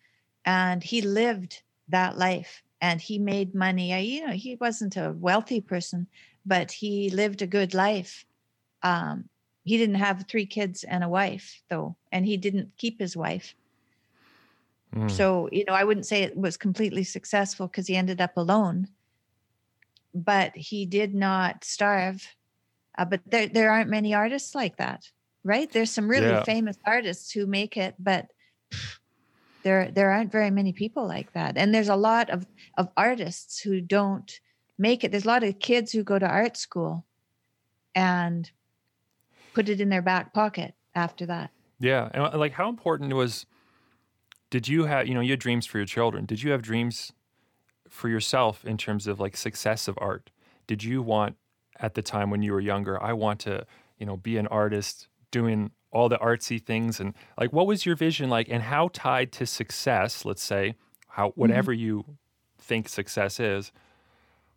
and he lived that life and he made money. I, you know, he wasn't a wealthy person, but he lived a good life. Um, he didn't have three kids and a wife though, and he didn't keep his wife. Mm. So, you know, I wouldn't say it was completely successful because he ended up alone, but he did not starve. Uh, but there, there aren't many artists like that, right? There's some really yeah. famous artists who make it, but there, there aren't very many people like that. And there's a lot of, of artists who don't make it. There's a lot of kids who go to art school and put it in their back pocket after that. Yeah. And uh, like, how important was did you have you know you had dreams for your children did you have dreams for yourself in terms of like success of art did you want at the time when you were younger i want to you know be an artist doing all the artsy things and like what was your vision like and how tied to success let's say how mm-hmm. whatever mm-hmm. you think success is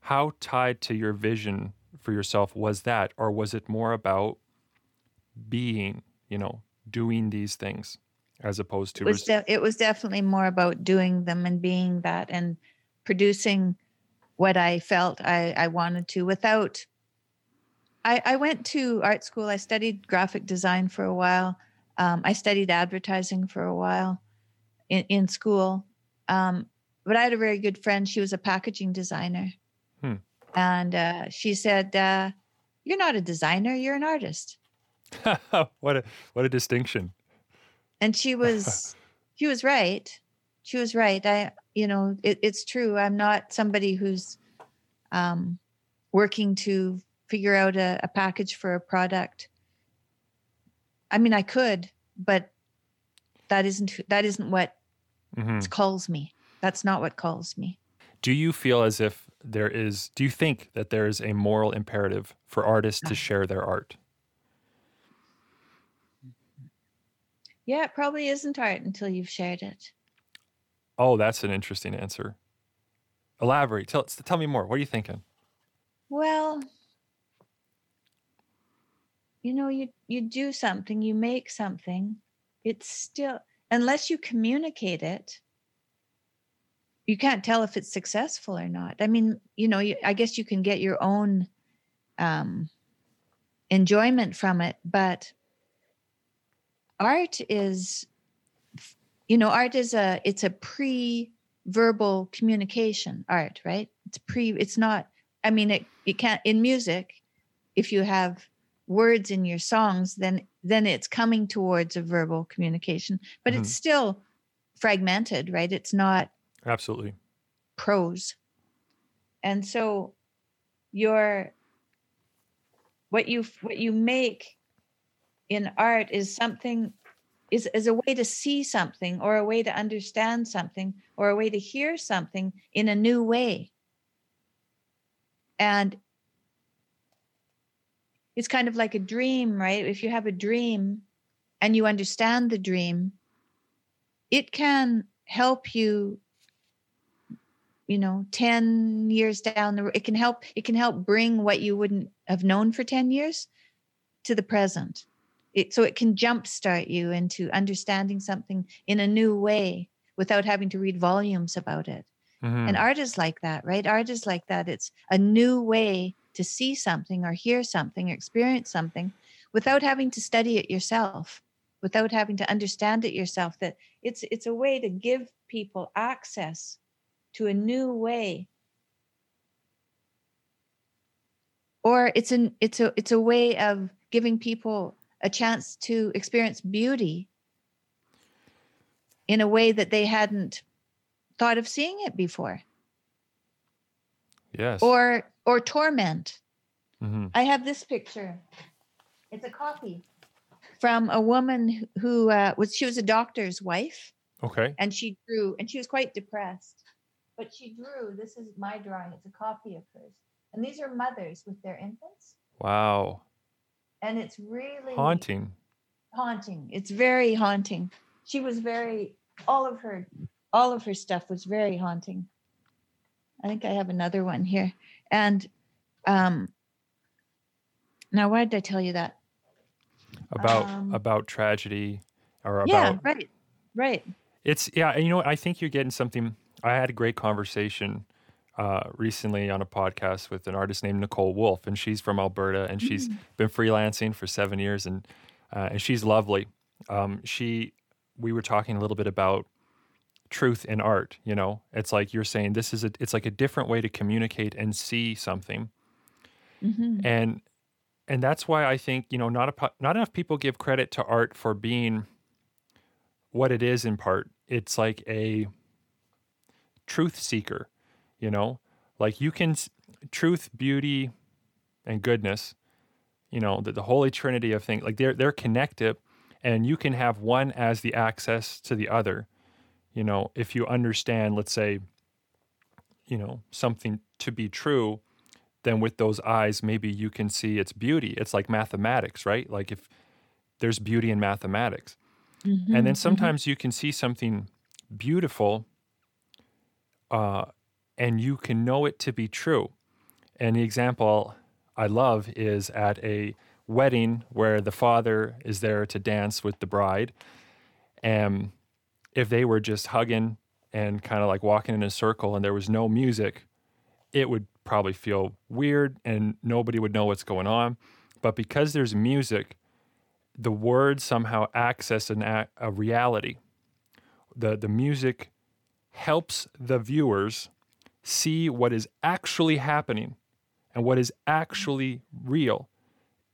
how tied to your vision for yourself was that or was it more about being you know doing these things as opposed to it was, de- it was definitely more about doing them and being that and producing what I felt I, I wanted to without I, I went to art school. I studied graphic design for a while. Um, I studied advertising for a while in, in school. Um, but I had a very good friend. She was a packaging designer. Hmm. And uh, she said, uh, You're not a designer, you're an artist. what a what a distinction and she was she was right she was right i you know it, it's true i'm not somebody who's um, working to figure out a, a package for a product i mean i could but that isn't that isn't what mm-hmm. calls me that's not what calls me do you feel as if there is do you think that there is a moral imperative for artists to share their art Yeah, it probably isn't art until you've shared it. Oh, that's an interesting answer. Elaborate. Tell tell me more. What are you thinking? Well, you know, you you do something, you make something. It's still unless you communicate it, you can't tell if it's successful or not. I mean, you know, you, I guess you can get your own um, enjoyment from it, but art is you know art is a it's a pre-verbal communication art right it's pre it's not i mean it, it can't in music if you have words in your songs then then it's coming towards a verbal communication but mm-hmm. it's still fragmented right? It's not absolutely. prose. And so your what you what you make in art is something is, is a way to see something or a way to understand something or a way to hear something in a new way. And it's kind of like a dream, right? If you have a dream and you understand the dream, it can help you you know 10 years down the road it can help it can help bring what you wouldn't have known for 10 years to the present it, so it can jumpstart you into understanding something in a new way without having to read volumes about it Mhm. and art is like that right art is like that it's a new way to see something or hear something or experience something without having to study it yourself without having to understand it yourself that it's it's a way to give people access to a new way. Or it's an it's a it's a way of giving people a chance to experience beauty in a way that they hadn't thought of seeing it before yes. or or torment Mhm. i have this picture it's a copy from a woman who- who uh, was she was a doctor's wife Okay. and she drew and she was quite depressed but she drew this is my drawing it's a copy of hers and these are mothers with their infants Wow. and it's really Haunting. haunting it's very haunting she was very all of her all of her stuff was very haunting i think i have another one here and um now why did i tell you that About Um, about tragedy or about yeah right right It's yeah, and you know what? I think you're getting something. I had a great conversation uh, recently on a podcast with an artist named Nicole Wolf, and she's from Alberta, and she's been freelancing for seven years, and uh, and she's lovely. Um, she, we were talking a little bit about truth in art. You know, it's like you're saying this is a, it's like a different way to communicate and see something, Mhm. and and that's why I think you know not a, not enough people give credit to art for being what it is in part. It's like a truth seeker, you know, like you can truth, beauty, and goodness. You know, the, the holy trinity of things like they're they're connected, and you can have one as the access to the other. You know, if you understand, let's say, you know, something to be true, then with those eyes, maybe you can see its beauty. It's like mathematics, right? Like if there's beauty in mathematics. Mhm, And then mhm. sometimes you can see something beautiful uh, and you can know it to be true. And the example I love is at a wedding where the father is there to dance with the bride. And if they were just hugging and kind of like walking in a circle and there was no music, it would probably feel weird and nobody would know what's going on. But because there's music, the words somehow access an a, a reality. The the music helps the viewers see what is actually happening and what is actually real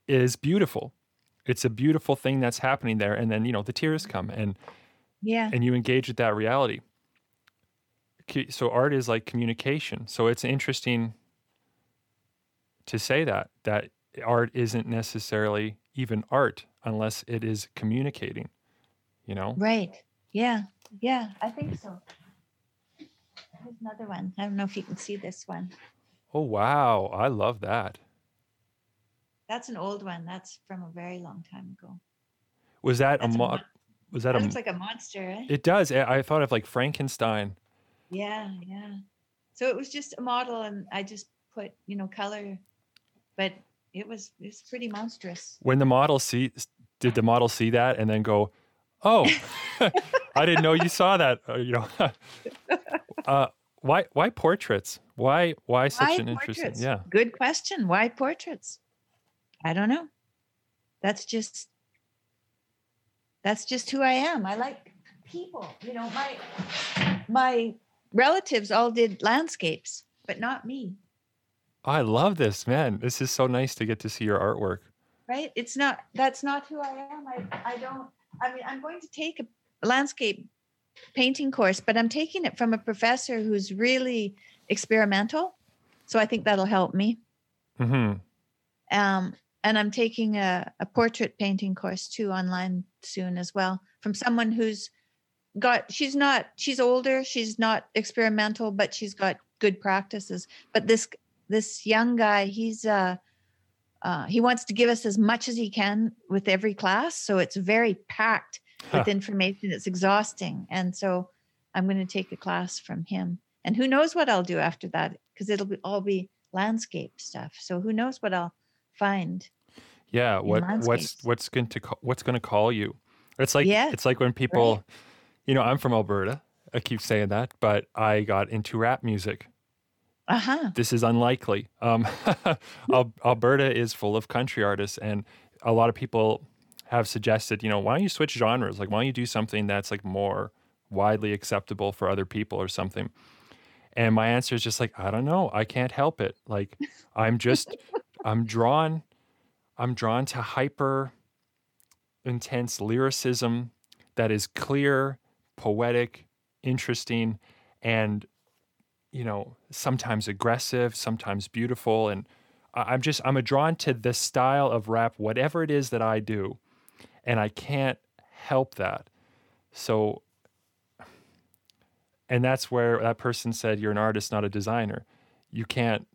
is beautiful. It's a beautiful thing that's happening there and then you know the tears come and yeah and you engage with that reality. So art is like communication. So it's interesting to say that that art isn't necessarily even art unless it is communicating. You know? right yeah yeah i think so Here's another one. I don't know if you can see this one. Oh wow, I love that. That's an old one. That's from a very long time ago. Was that That's a mo- was that That a looks like a monster, right? It does. I thought of like Frankenstein. yeah, yeah. So it was just a model, and I just put, you know, color, but it was it's pretty monstrous. When the model see did the model see that and then go, "Oh, I didn't know you saw that." Uh, you know. uh why why portraits? Why why such Why an interesting? portraits? Yeah. Good question. Why portraits? I don't know. That's just that's just who I am. I like people. You know, my my relatives all did landscapes, but not me. I love this, man. This is so nice to get to see your artwork. Right? It's not that's not who I am. I I don't I mean I'm going to take a landscape painting course, but I'm taking it from a professor who's really experimental. So I think that'll help me. Mhm. um, and I'm taking a, a portrait painting course too online soon as well from someone who's got she's not she's older she's not experimental but she's got good practices but this this young guy. He's uh, uh, he wants to give us as much as he can with every class, so it's very packed with information. It's exhausting, and so I'm going to take a class from him. And who knows what I'll do after that? Because it'll be, all be landscape stuff. So who knows what I'll find? Yeah, what what's what's going to ca- what's going to call you? It's like Yeah, it's like when people, you know, I'm from Alberta. I keep saying that, but I got into rap music. Uh huh. This is unlikely. Um, Alberta is full of country artists, and a lot of people have suggested, you know, why don't you switch genres? Like, why don't you do something that's like more widely acceptable for other people or something? And my answer is just like, I don't know. I can't help it. Like, I'm just, I'm drawn, I'm drawn to hyper intense lyricism that is clear, poetic, interesting, and you know, sometimes aggressive, sometimes beautiful. And I'm just, I'm drawn to this style of rap, whatever it is that I do. And I can't help that. So, and that's where that person said, You're an artist, not a designer. You can't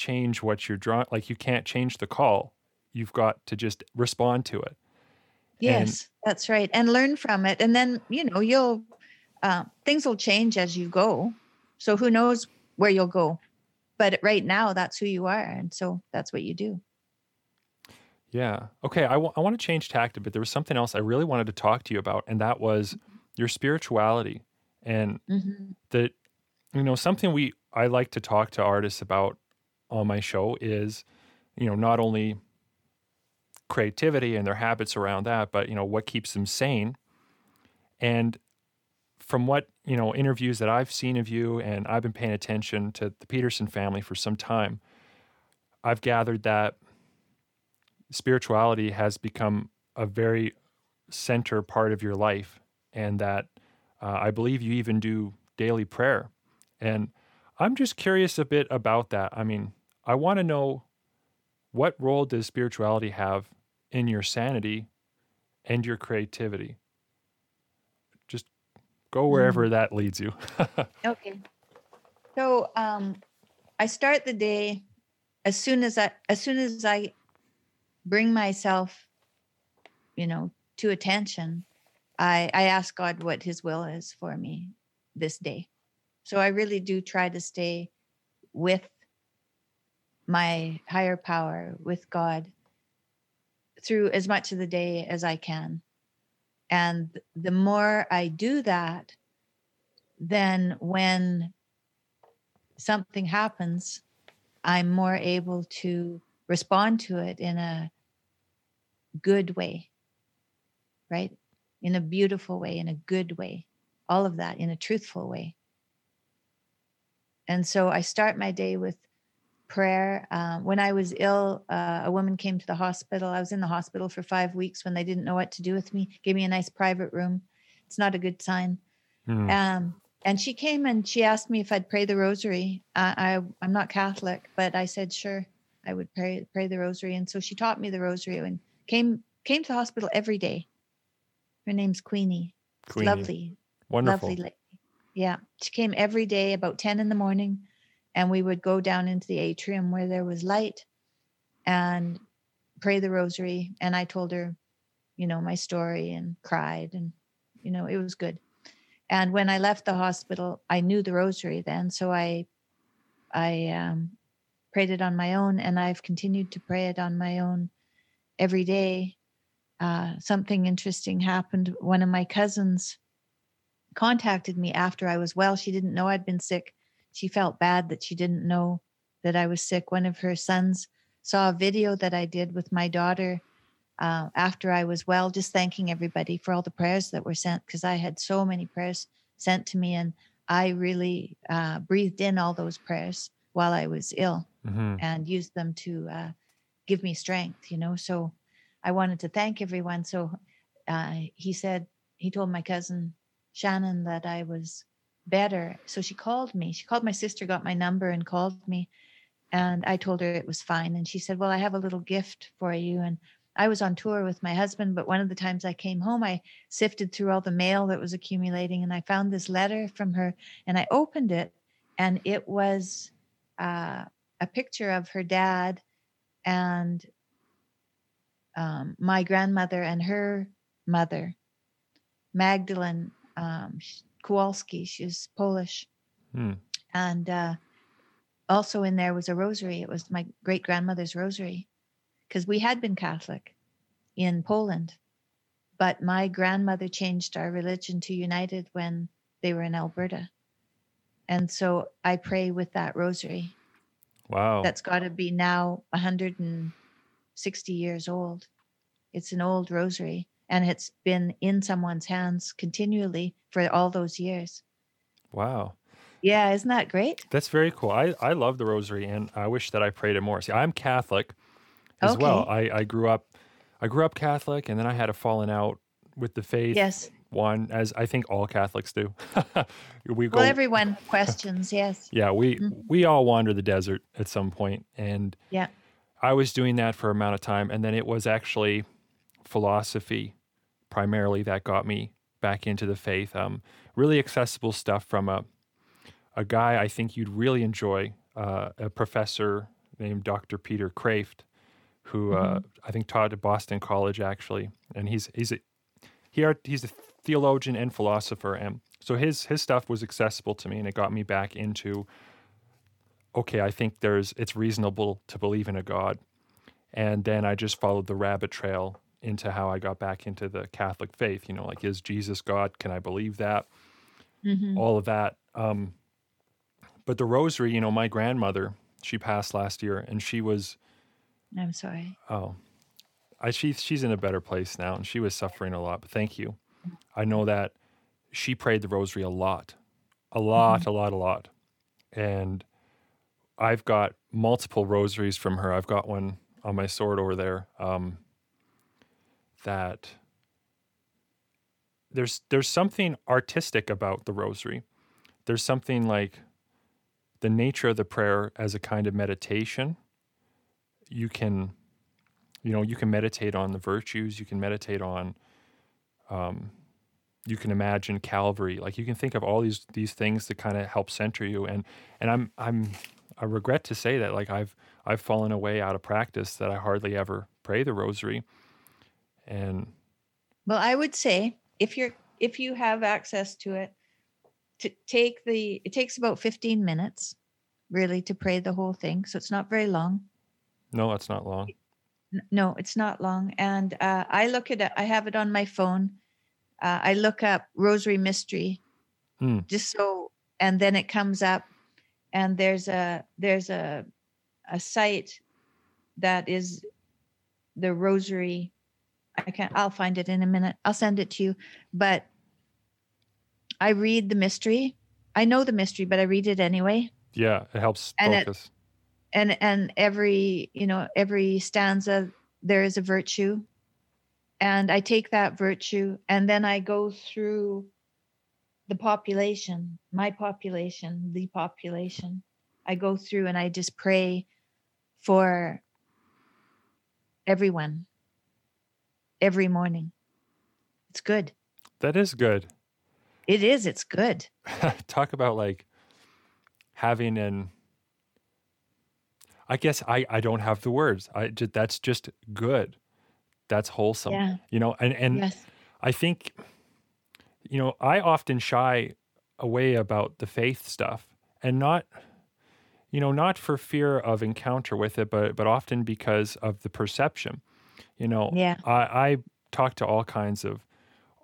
change what you're drawing. Like, you can't change the call. You've got to just respond to it. And Yes, that's right. And learn from it. And then, you know, you'll, uh, things will change as you go. So who knows where you'll go. But right now, that's who you are. And so that's what you do. Yeah. Okay. I want to change tact a bit. There was something else I really wanted to talk to you about, and that was your spirituality. And hmm that, you know, something we, I like to talk to artists about on my show is, you know, not only creativity and their habits around that, but, you know, what keeps them sane. And from what, you know, interviews that I've seen of you, and I've been paying attention to the Peterson family for some time, I've gathered that spirituality has become a very center part of your life and that uh, i believe you even do daily prayer and i'm just curious a bit about that i mean i want to know what role does spirituality have in your sanity and your creativity just go wherever Mm. that leads you Okay. So um, I start the day as soon as I as soon as I bring myself, you know, to attention. I I ask God what His will is for me this day. So I really do try to stay with my higher power, with God, through as much of the day as I can. And the more I do that, then when something happens, I'm more able to respond to it in a good way, right? In a beautiful way, in a good way, all of that in a truthful way. And so I start my day with prayer. Um, when I was ill, uh, a woman came to the hospital. I was in the hospital for five weeks when they didn't know what to do with me, gave me a nice private room. It's not a good sign. Hmm. Um, and she came and she asked me if I'd pray the rosary. Uh, I I'm not Catholic, but I said sure I would pray pray the rosary. And so she taught me the rosary and came came to the hospital every day. Her name's Queenie. Queenie. lovely, wonderful lovely lady. Yeah, she came every day about ten in the morning, and we would go down into the atrium where there was light, and pray the rosary. And I told her, you know, my story and cried, and you know, it was good. And when I left the hospital, I knew the rosary then, so I, I um, prayed it on my own, and I've continued to pray it on my own every day. Uh, something interesting happened. One of my cousins contacted me after I was well. She didn't know I'd been sick. She felt bad that she didn't know that I was sick. One of her sons saw a video that I did with my daughter uh, after I was well, just thanking everybody for all the prayers that were sent because I had so many prayers sent to me, and I really uh, breathed in all those prayers while I was ill hmm and used them to uh, give me strength. You know, so I wanted to thank everyone. So uh, he said he told my cousin Shannon that I was better. So she called me. She called my sister, got my number, and called me. And I told her it was fine. And she said, Well, I have a little gift for you. And I was on tour with my husband, but one of the times I came home, I sifted through all the mail that was accumulating and I found this letter from her and I opened it and it was uh, a picture of her dad and um, my grandmother and her mother, Magdalene um, Kowalski. She's Polish. Hmm. And uh, also in there was a rosary. It was my great grandmother's rosary because we had been Catholic in Poland. But my grandmother changed our religion to United when they were in Alberta. And so I pray with that rosary. Wow. That's got to be now 160 years old. It's an old rosary and it's been in someone's hands continually for all those years. wow. Yeah, isn't that great? That's very cool. I, I love the rosary and I wish that I prayed it more. See, I'm Catholic as well. I, I grew up I grew up Catholic and then I had a falling out with the faith. Yes. One, as I think all Catholics do. we go Well, everyone questions. Yes. Yeah, we Mhm. we all wander the desert at some point and Yeah. I was doing that for a amount of time and then it was actually philosophy primarily that got me back into the faith. Um, really accessible stuff from a a guy I think you'd really enjoy, uh, a professor named Dr. Peter Kreeft, who uh, I think taught at Boston College actually, and he's he's a he are, he's a theologian and philosopher, and so his his stuff was accessible to me, and it got me back into okay, I think there's it's reasonable to believe in a God, and then I just followed the rabbit trail into how I got back into the Catholic faith. You know, like is Jesus God? Can I believe that? Mhm. all of that. Um, but the rosary, you know, my grandmother, she passed last year, and she was I'm sorry. oh, I she she's in a better place now, and she was suffering a lot. But thank you. I know that she prayed the rosary a lot, a lot, a lot, a lot, and I've got multiple rosaries from her. I've got one on my sword over there. Um, that there's there's something artistic about the rosary. There's something like the nature of the prayer as a kind of meditation. You can, you know, you can meditate on the virtues. You can meditate on. Um, you can imagine Calvary. Like you can think of all these these things that kind of help center you. And and I'm I'm I regret to say that like I've I've fallen away out of practice that I hardly ever pray the rosary. And Well, I would say if you're if you have access to it, to take the it takes about 15 minutes really to pray the whole thing. So it's not very long. no, that's not long. No, it's not long. And uh, I look at it, I have it on my phone. Uh, I look up Rosary Mystery Hmm. just so, and then it comes up and there's a, there's a, a site that is the Rosary. I can't, I'll find it in a minute. I'll send it to you. But I read the mystery. I know the mystery, but I read it anyway. Yeah, it helps And it- focus. and and every you know every stanza there is a virtue and i take that virtue and then i go through the population my population the population i go through and i just pray for everyone every morning it's good that is good. it is it's good Talk about like having an I guess I I don't have the words. I that's just good. That's wholesome. yeah You know, and and yes I think, you know, I often shy away about the faith stuff and not, you know, not for fear of encounter with it, but, but often because of the perception. You know, yeah I, I talk to all kinds of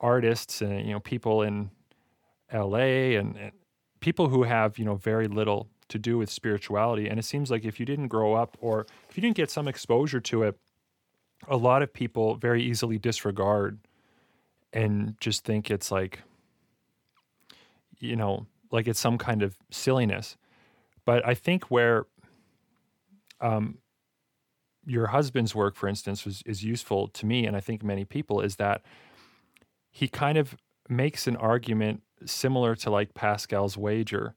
artists and, you know, people in LA and, and people who have, you know, very little to do with spirituality. And it seems like if you didn't grow up or if you didn't get some exposure to it, a lot of people very easily disregard and just think it's like you know like it's some kind of silliness but i think where um your husband's work for instance was, is useful to me and i think many people is that he kind of makes an argument similar to like pascal's wager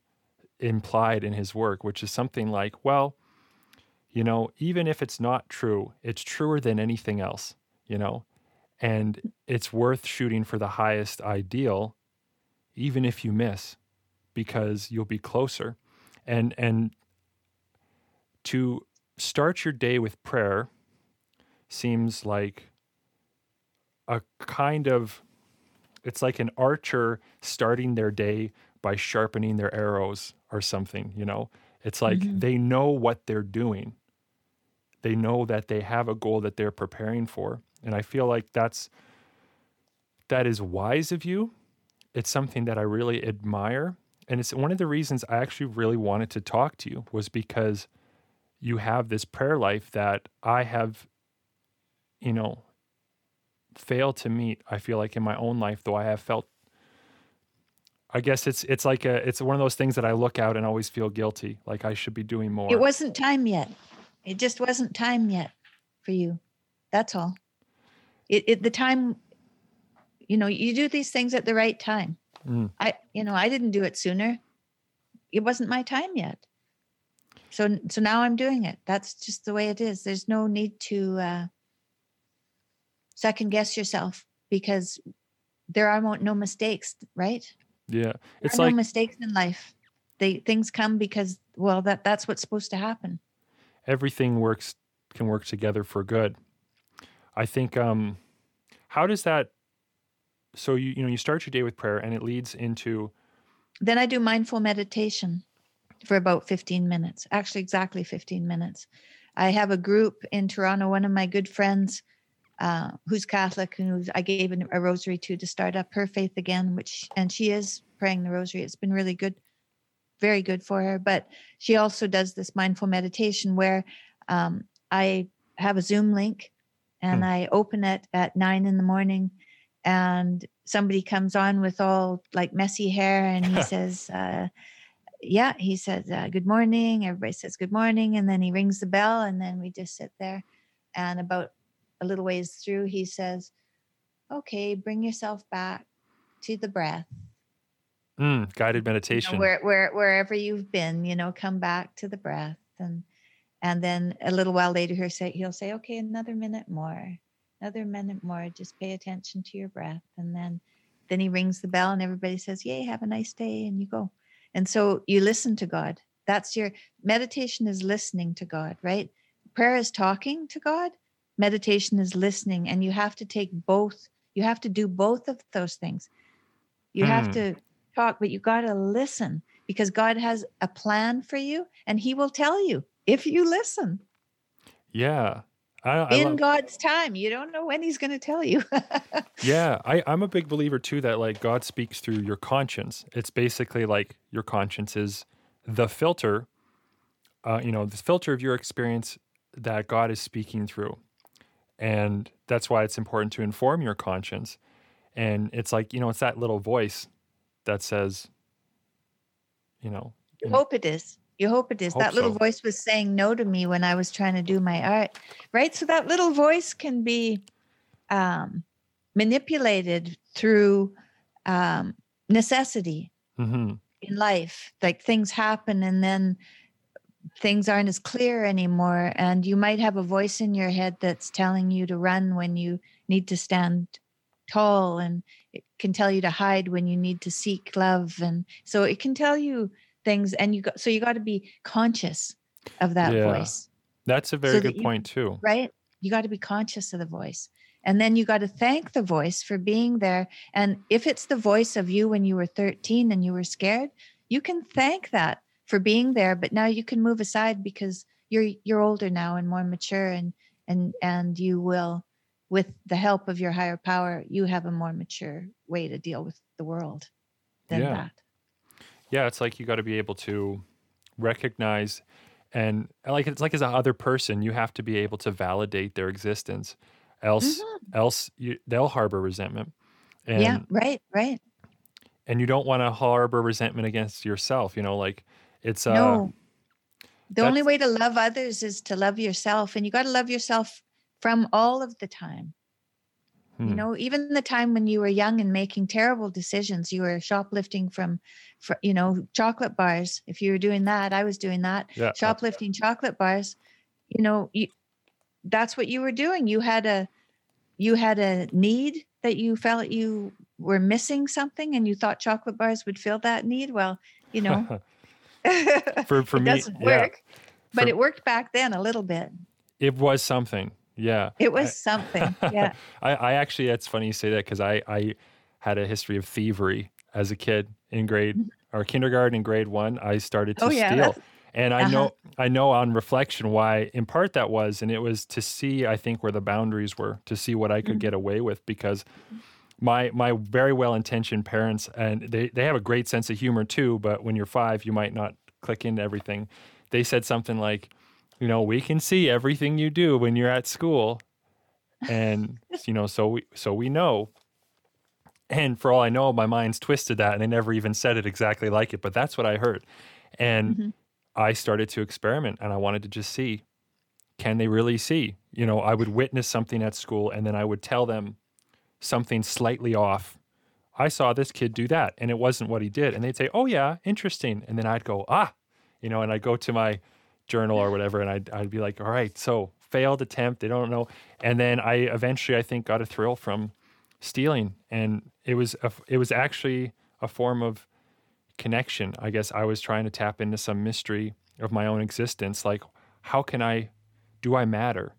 implied in his work which is something like well you know even if it's not true it's truer than anything else you know? And it's worth shooting for the highest ideal even if you miss because you'll be closer. And and to start your day with prayer seems like a kind of it's like an archer starting their day by sharpening their arrows or something, you know? It's like Mhm. they know what they're doing. They know that they have a goal that they're preparing for. And I feel like that's that is wise of you. It's something that I really admire. And it's one of the reasons I actually really wanted to talk to you was because you have this prayer life that I have, you know, failed to meet. I feel like in my own life, though I have felt I guess it's it's like a it's one of those things that I look out and always feel guilty, like I should be doing more. It wasn't time yet. It just wasn't time yet for you. That's all. It, it the time, you know, you do these things at the right time. Mm. I, you know, I didn't do it sooner. It wasn't my time yet. So, so now I'm doing it. That's just the way it is. There's no need to uh, second guess yourself because there are no mistakes, right? Yeah. There It's are like no mistakes in life. They things come because well, that that's what's supposed to happen. everything works can work together for good. I think um how does that so you you know you start your day with prayer and it leads into Then I do mindful meditation for about 15 minutes, actually, exactly 15 minutes. I have a group in Toronto, one of my good friends uh, who's Catholic, who I gave a rosary to to start up her faith again, which, and she is praying the rosary. It's been really good, very good for her. But she also does this mindful meditation where um, I have a Zoom link and Hmm. I open it at nine in the morning and somebody comes on with all like messy hair and he says uh, yeah he says uh, good morning everybody says good morning and then he rings the bell and then we just sit there and about a little ways through he says okay bring yourself back to the breath mm, guided you know, meditation. where, where wherever you've been you know come back to the breath and and then a little while later he'll say he'll say okay another minute more another minute more just pay attention to your breath and then then he rings the bell and everybody says yay have a nice day and you go and so you listen to god. That's your meditation is listening to god right? Prayer is talking to god. Meditation is listening and you have to take both you have to do both of those things. You have Hmm. to talk but you got to listen because god has a plan for you and he will tell you if you listen. Yeah. I, I in love, god's time you don't know when he's going to tell you yeah, I, I'm a big believer too that like God speaks through your conscience. It's basically like your conscience is the filter, uh, you know, the filter of your experience that God is speaking through. And that's why it's important to inform your conscience. And it's like, you know, it's that little voice that says, you know, You hope it is. You hope it is. Hope that little so. voice was saying no to me when I was trying to do my art, right? So that little voice can be um, manipulated through um, necessity hmm in life. Like things happen and then things aren't as clear anymore. And you might have a voice in your head that's telling you to run when you need to stand tall and it can tell you to hide when you need to seek love and so it can tell you things and you got so you got to be conscious of that Yeah. voice that's a very that good you point too. right you got to be conscious of the voice and then you got to thank the voice for being there and if it's the voice of you when you were 13 and you were scared you can thank that for being there but now you can move aside because you're you're older now and more mature and and and you will with the help of your higher power you have a more mature way to deal with the world than Yeah. that Yeah, it's like you got to be able to recognize and like it's like as a other person, you have to be able to validate their existence. Else, else you, they'll harbor resentment, and yeah right right and you don't want to harbor resentment against yourself. You know, like it's uh, no the only way to love others is to love yourself and you got to love yourself from all of the time you hmm, know even the time when you were young and making terrible decisions you were shoplifting from, fr you know chocolate bars. If you were doing that i was doing that. Yeah, shoplifting chocolate bars you know you, that's what you were doing. You had a you had a need that you felt you were missing something and you thought chocolate bars would fill that need? Well you know for for it me, doesn't yeah, work but For- it worked back then a little bit. It was something. Yeah. It was something. Yeah. I, I actually, that's funny you say that because I, I had a history of thievery as a kid in grade or kindergarten in grade one. I started to Mm-hmm. Oh, yeah, steal. And I Uh-huh. know, I know on reflection why, in part, that was, and it was to see, I think, where the boundaries were, to see what I could Mm-hmm. get away with, because my my very well intentioned parents, and they they have a great sense of humor too, but when you're five, you might not click into everything. They said something like, you know, we can see everything you do when you're at school, and you know, so we so we know. And for all I know, my mind's twisted that, and they never even said it exactly like it, but that's what I heard. And Mhm. I started to experiment, and I wanted to just see, can they really see? You know, I would witness something at school, and then I would tell them something slightly off. I saw this kid do that, and it wasn't what he did, and they'd say, "Oh yeah, interesting," and then I'd go, "Ah," you know, and I'd go to my journal or whatever, and I'd I'd be like, "All right, so failed attempt, they don't know," and then I eventually I think got a thrill from stealing, and it was a, it was actually a form of connection. I guess I was trying to tap into some mystery of my own existence, like how can I, do I matter?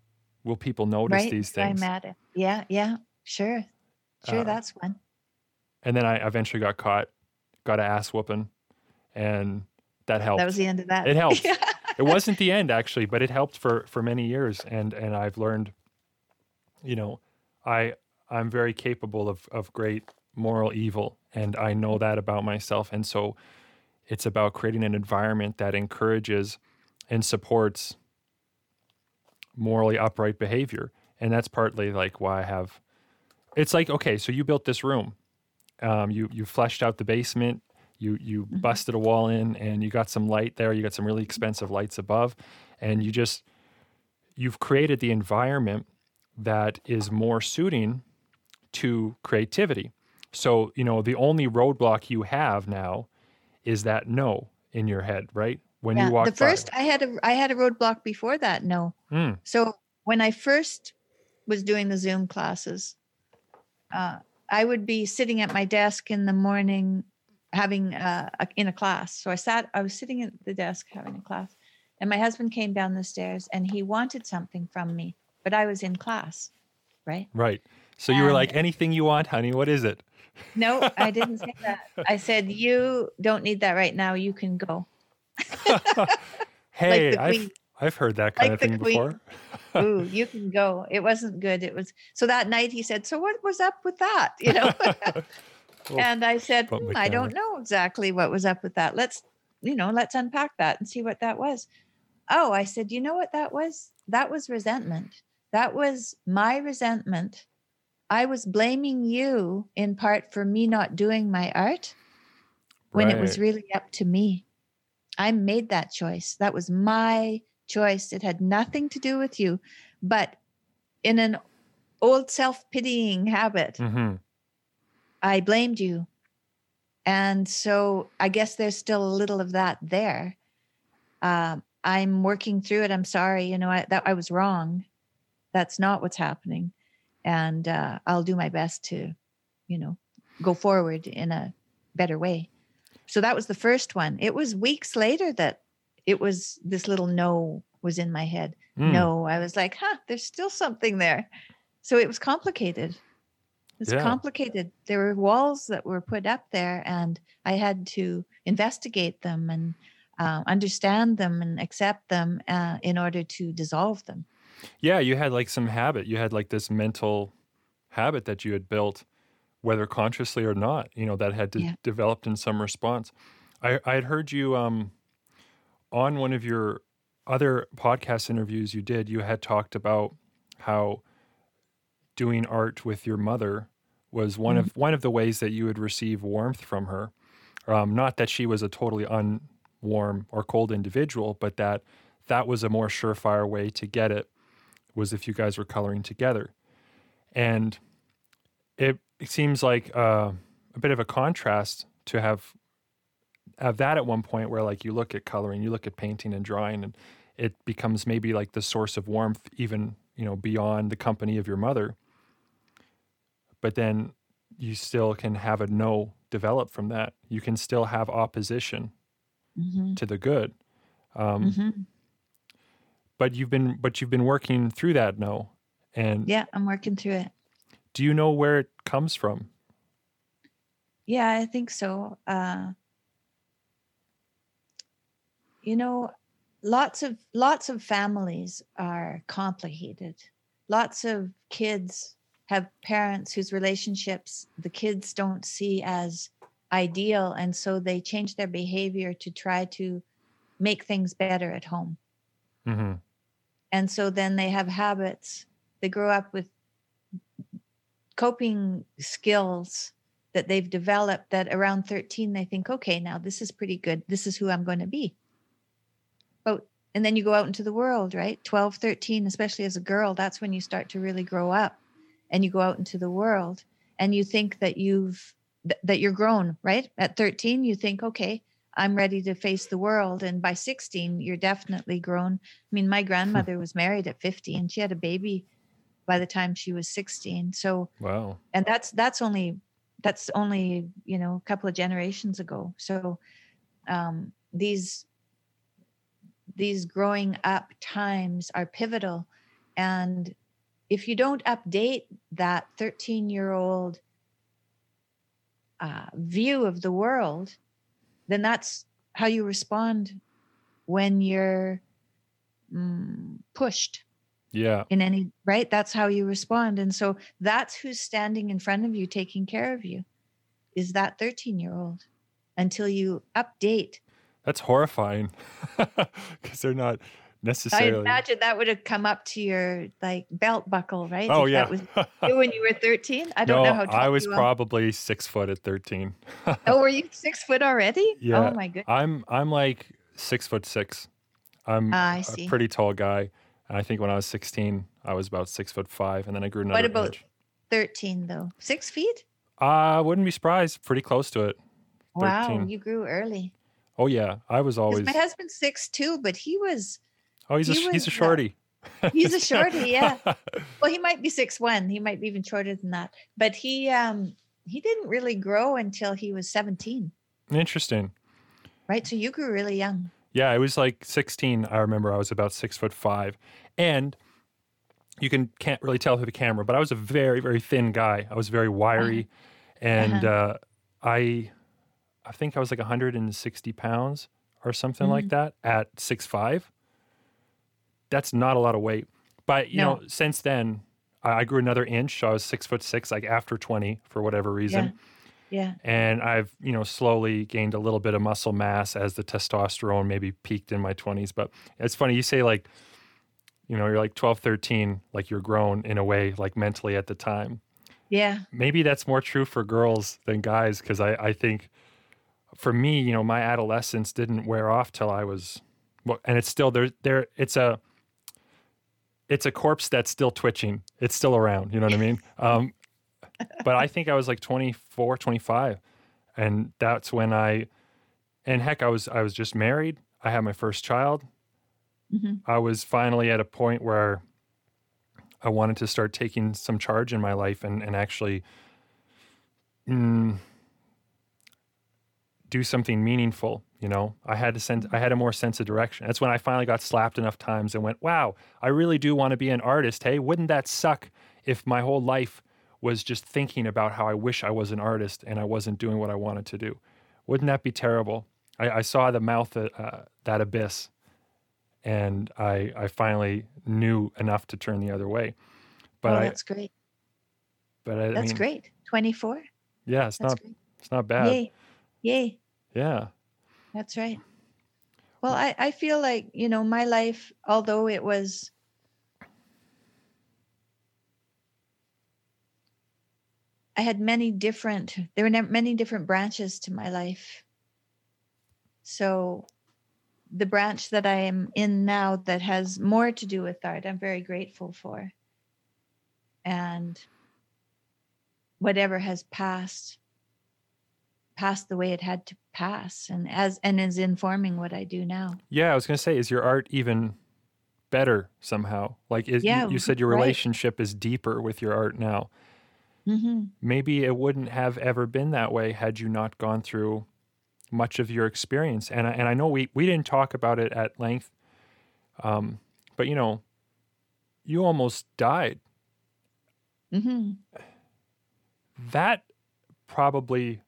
Will people notice right. these things? at it. Yeah. Yeah. Sure. Sure. Uh, that's one. and then I eventually got caught, got a ass whooping, and that helped. That was the end of that. It helped. Yeah. It wasn't the end actually, but it helped for for many years, and and I've learned, you know, I I'm very capable of of great moral evil, and I know that about myself, and so it's about creating an environment that encourages and supports morally upright behavior, and that's partly like why I have. It's like okay, so you built this room, um, you you fleshed out the basement, you you Mm-hmm. busted a wall in, and you got some light there. You got some really expensive lights above, and you just you've created the environment that is more suiting to creativity. So you know the only roadblock you have now is that no in your head, right? When yeah. you walk the first, I had a, I had a roadblock before that. No. Mm, So when I first was doing the Zoom classes, uh, I would be sitting at my desk in the morning having uh, a, in a class. So I sat, I was sitting at the desk having a class, and my husband came down the stairs and he wanted something from me, but I was in class, right? right. So you were like, anything you want, honey. What is it? No, I didn't say that. I said, You don't need that right now. You can go. hey, the I've. I've heard that kind Like of thing before. Ooh, you can go. It wasn't good. It was so that night he said, So what was up with that? You know? And I said, "Hmm, I don't know exactly what was up with that. Let's, you know, let's unpack that and see what that was. Oh, I said, you know what that was? That was resentment. That was my resentment. I was blaming you in part for me not doing my art when it was really up to me. I made that choice. That was my choice. It had nothing to do with you. But in an old self pitying habit, Mhm. I blamed you. And so I guess there's still a little of that there. Um, I'm working through it. I'm sorry. You know, I, that I was wrong. That's not what's happening. And uh, I'll do my best to, you know, go forward in a better way. So that was the first one. It was weeks later that it was this little no was in my head. Mm. No, I was like, huh, there's still something there. So it was complicated. It's Yeah. complicated. There were walls that were put up there, and I had to investigate them and uh, understand them and accept them uh, in order to dissolve them. Yeah, you had like some habit. You had like this mental habit that you had built, whether consciously or not. You know that had de- Yeah. developed in some response. I I had heard you um on one of your other podcast interviews you did. You had talked about how doing art with your mother was one of one of the ways that you would receive warmth from her. Um, not that she was a totally unwarm or cold individual, but that that was a more surefire way to get it was if you guys were coloring together. And it, it seems like uh, a bit of a contrast to have have that at one point where like you look at coloring, you look at painting and drawing and it becomes maybe like the source of warmth even, you know, beyond the company of your mother. But then you still can have a no develop from that. You can still have opposition hmm to the good. Um, hmm but you've been but you've been working through that no, And Yeah, I'm working through it. do you know where it comes from? Yeah, I think so. Uh, you know, lots of lots of families are complicated. Lots of kids have parents whose relationships the kids don't see as ideal, and so they change their behavior to try to make things better at home. hmm And so then they have habits. They grow up with coping skills that they've developed that around 13 they think, okay, now this is pretty good. This is who I'm going to be. But and then you go out into the world, right? 12, 13, especially as a girl, that's when you start to really grow up and you go out into the world and you think that you've th- that you're grown, right? At 13, you think, okay, I'm ready to face the world. And by 16, you're definitely grown. I mean, my grandmother was married at 50 and she had a baby by the time she was 16. So, Wow. and that's that's only that's only, you know, a couple of generations ago. So, um these these growing up times are pivotal and if you don't update that 13 year old uh, view of the world then that's how you respond when you're mm, pushed. Yeah. in any right? That's how you respond. And so that's who's standing in front of you taking care of you is that 13 year old until you update. That's horrifying because they're not i imagine that would have come up to your like belt buckle right oh If yeah. that was when you were 13 i don't no, know how tall I was you are. probably six foot at thirteen. oh were you six foot already Yeah. oh my goodness I'm I'm like six foot six. I'm ah, I a pretty tall guy, and I think when I was sixteen, I was about six foot five, and then I grew another what about inch. 13 though six feet I wouldn't be surprised. Pretty close to it. wow you grew early Oh yeah, I was always. my husband's six two but he was Oh, he's a he he's a was, uh, shorty. he's a shorty yeah. Well he might be six one. He might be even shorter than that. But he um he didn't really grow until he was 17 Interesting. right? So you grew really young. Yeah, I was like 16. I remember I was about six foot five, and you can can't really tell through the camera, but I was a very very thin guy. I was very wiry, and uh, I I think I was like 160 pounds or something like that at six five. That's not a lot of weight, but you No. know, since then I I grew another inch. So I was six foot six, like after 20 for whatever reason. yeah and I've you know slowly gained a little bit of muscle mass as the testosterone maybe peaked in my 20s but it's funny you say like you know you're like 12 13 like you're grown in a way like mentally at the time yeah maybe that's more true for girls than guys because I, I think for me you know my adolescence didn't wear off till I was well and it's still there there it's a it's a corpse that's still twitching it's still around you know what I mean um, but I think I was like 24 25 and that's when I and heck I was I was just married I had my first child Mhm. I was finally at a point where I wanted to start taking some charge in my life and, and actually mm, do something meaningful. You know, I had to sense, I had a more sense of direction. That's when I finally got slapped enough times and went, wow, I really do want to be an artist. Hey, wouldn't that suck if my whole life was just thinking about how I wish I was an artist and I wasn't doing what I wanted to do? Wouldn't that be terrible? I, I saw the mouth of uh, that abyss and I, I finally knew enough to turn the other way. But oh, I, that's great but I, I that's mean, great 24 yeah, it's that's not, great it's not bad. yay yay Yeah. That's right. Well, I, I feel like, you know, my life, although it was I had many different there were many different branches to my life. So the branch that I am in now that has more to do with art, I'm very grateful for. And whatever has passed passed the way it had to pass and as and is informing what I do now. Yeah, I was gonna say, is your art even better somehow? Like, is, you- Yeah, you, said your right. relationship is deeper with your art now. Mm-hmm. Maybe it wouldn't have ever been that way had you not gone through much of your experience. And I, and I know we we didn't talk about it at length, um, but you know, you almost died. hmm That probably,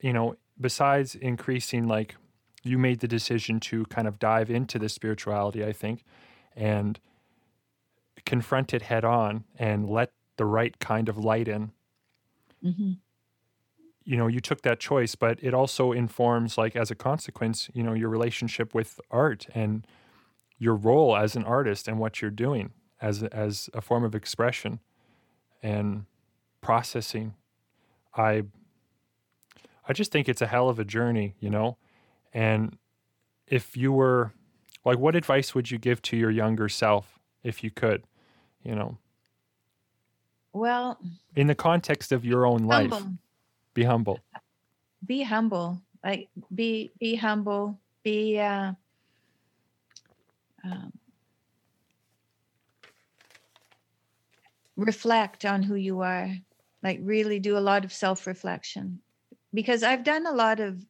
you know, besides increasing, like, you made the decision to kind of dive into the spirituality, I think, and confront it head on and let the right kind of light in. hmm You know, you took that choice, but it also informs, like, as a consequence, you know, your relationship with art and your role as an artist and what you're doing as as a form of expression and processing. I I just think it's a hell of a journey, you know? And if you were like what advice would you give to your younger self if you could, you know, Well, in the context of your own life? humble. Be humble. Be humble. Like be be humble. Be uh, um, reflect on who you are. Like really do a lot of self reflection. Because I've done a lot of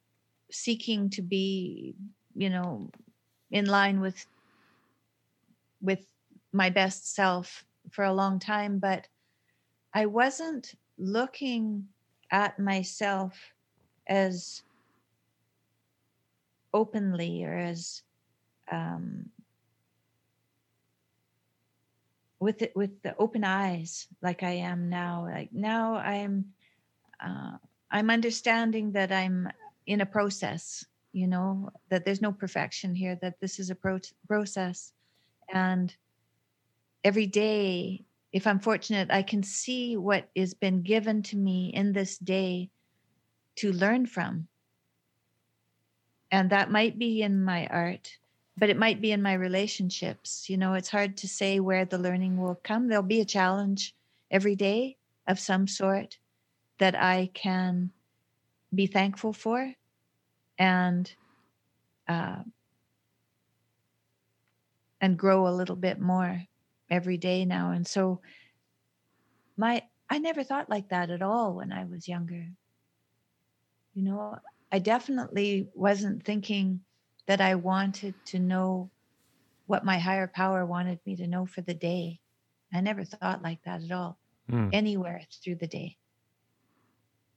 seeking to be, you know, in line with with my best self for a long time, but I wasn't looking at myself as openly or as um, with it with the open eyes like I am now. Like now I'm uh, I'm understanding that I'm in a process. You know that there's no perfection here. That this is a pro- process, and every day if I'm fortunate, I can see what has been given to me in this day to learn from. And that might be in my art, but it might be in my relationships. You know, it's hard to say where the learning will come. There'll be a challenge every day of some sort that I can be thankful for and uh, and grow a little bit more every day now. And so my i never thought like that at all when i was younger. You know i definitely wasn't thinking that i wanted to know what my higher power wanted me to know for the day. I never thought like that at all. Mm. anywhere through the day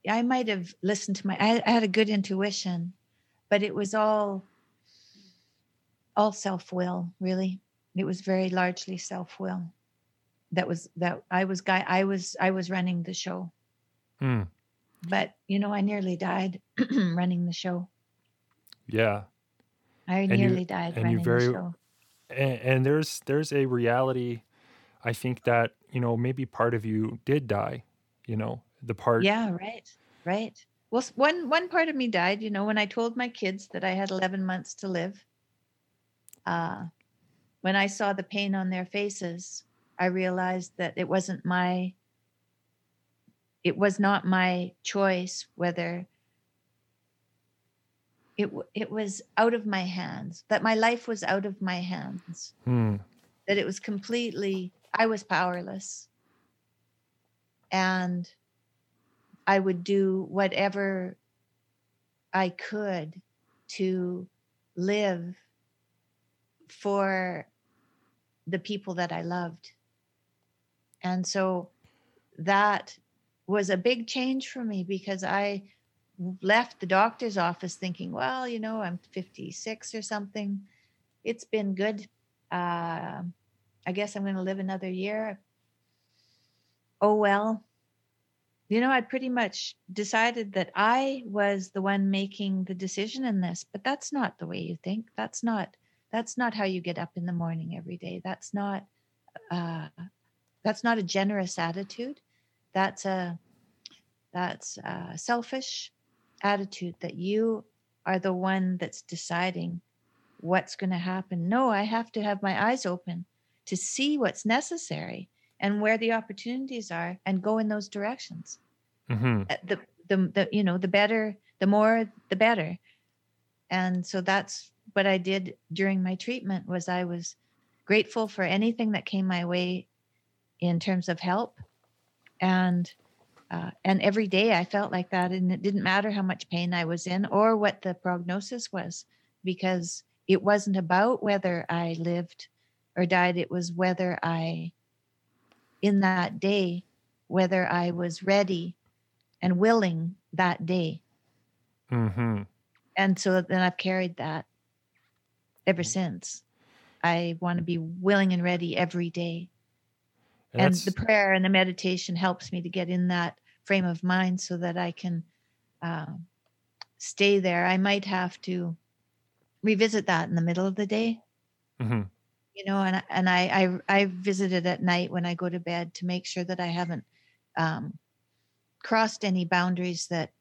i might have listened to my i, I had a good intuition but it was all all self-will really. It was very largely self-will that was that i was guy i was i was running the show. Mm. but you know i nearly died running the show. Yeah. i And you nearly died and you running very the show. and, and there's there's a reality i think that you know maybe part of you did die you know the part yeah right right. Well one one part of me died you know when i told my kids that i had 11 months to live uh when i saw the pain on their faces i realized that it wasn't my it was not my choice whether it it was out of my hands that my life was out of my hands. Hmm. that it was completely i was powerless. And i would do whatever i could to live for the people that i loved and so that was a big change for me because i left the doctor's office thinking well you know i'm 56 or something it's been good uh, I guess I'm going to live another year. Oh, well. You know, I pretty much decided that I was the one making the decision in this, but that's not the way you think. That's not that's not how you get up in the morning every day. That's not uh that's not a generous attitude. That's a that's a selfish attitude that you are the one that's deciding what's going to happen. No, I have to have my eyes open to see what's necessary and where the opportunities are and go in those directions. hmm Uh, The, the, the, you know, the better, the more, the better. And so that's what I did during my treatment was I was grateful for anything that came my way in terms of help. And, uh, and every day I felt like that. And it didn't matter how much pain I was in or what the prognosis was, because it wasn't about whether I lived or died. It was whether I, in that day, whether I was ready and willing that day. Mm-hmm. And so then I've carried that ever since. I want to be willing and ready every day. And, And the prayer and the meditation helps me to get in that frame of mind so that I can um, stay there. I might have to revisit that in the middle of the day, Mhm. You know, and and I I, I visit it at night when I go to bed to make sure that I haven't um, crossed any boundaries that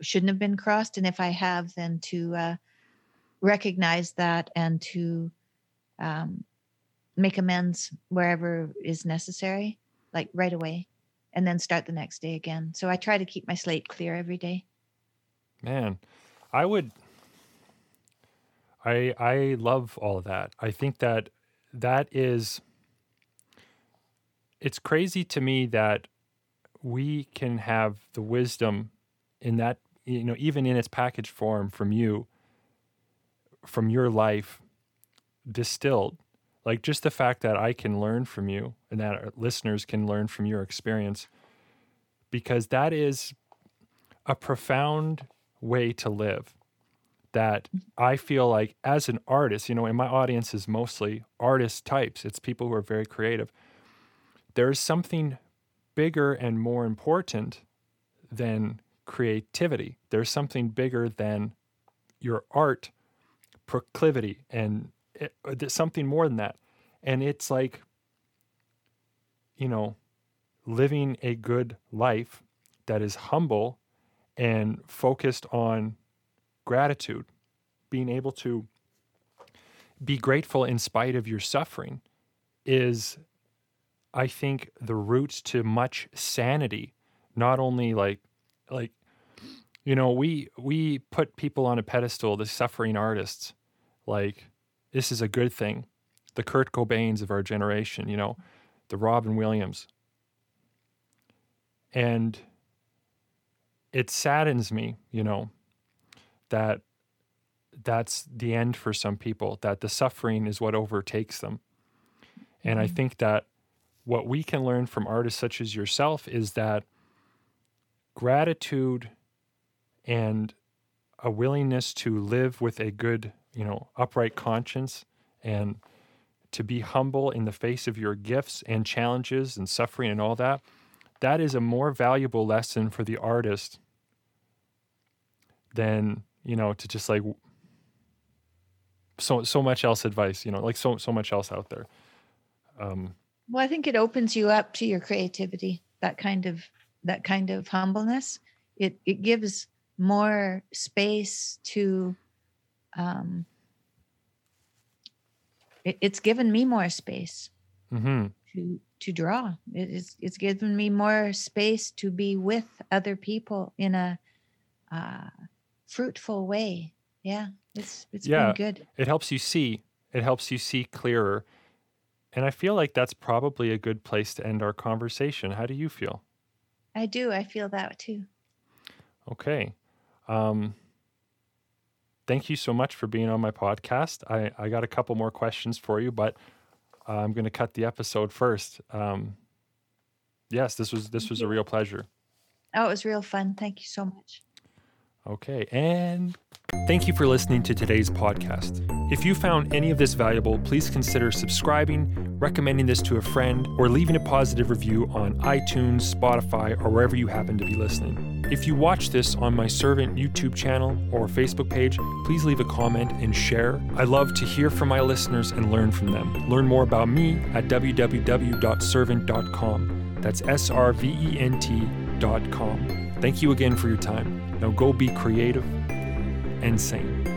shouldn't have been crossed, and if I have, then to uh, recognize that and to um, make amends wherever is necessary, like right away, and then start the next day again. So I try to keep my slate clear every day. Man, I would. I I love all of that. I think that that is. It's crazy to me that we can have the wisdom in that you know even in its packaged form from you from your life distilled like just the fact that i can learn from you and that our listeners can learn from your experience because that is a profound way to live that I feel like as an artist, you know, and my audience is mostly artist types, it's people who are very creative. There's something bigger and more important than creativity. There's something bigger than your art proclivity and it, there's something more than that. And it's like, you know, living a good life that is humble and focused on gratitude, being able to be grateful in spite of your suffering is, I think, the roots to much sanity. Not only like, like, you know, we we put people on a pedestal, the suffering artists, like this is a good thing, the Kurt Cobains of our generation, you know, the Robin Williams, and it saddens me, you know, that that's the end for some people, that the suffering is what overtakes them. And I Mhm. think that what we can learn from artists such as yourself is that gratitude and a willingness to live with a good, you know, upright conscience and to be humble in the face of your gifts and challenges and suffering and all that, that is a more valuable lesson for the artist than you know to just like so so much else advice you know like so so much else out there um Well, I think it opens you up to your creativity. That kind of that kind of humbleness. It it gives more space to. Um, it, it's given me more space hmm to to draw. It is it's given me more space to be with other people in a uh, fruitful way. Yeah, it's it's Yeah. been good. it helps you see it helps you see clearer and i feel like that's probably a good place to end our conversation how do you feel I do. I feel that too. okay um thank you so much for being on my podcast i i got a couple more questions for you but i'm going to cut the episode first um yes this was this was a real pleasure Oh, it was real fun. Thank you so much. Okay, and thank you for listening to today's podcast. If you found any of this valuable, please consider subscribing, recommending this to a friend, or leaving a positive review on iTunes, Spotify, or wherever you happen to be listening. If you watch this on my Servant YouTube channel or Facebook page, please leave a comment and share. I love to hear from my listeners and learn from them. Learn more about me at www.servant.com. That's S R V E N T.com. Thank you again for your time. Now go be creative and sane.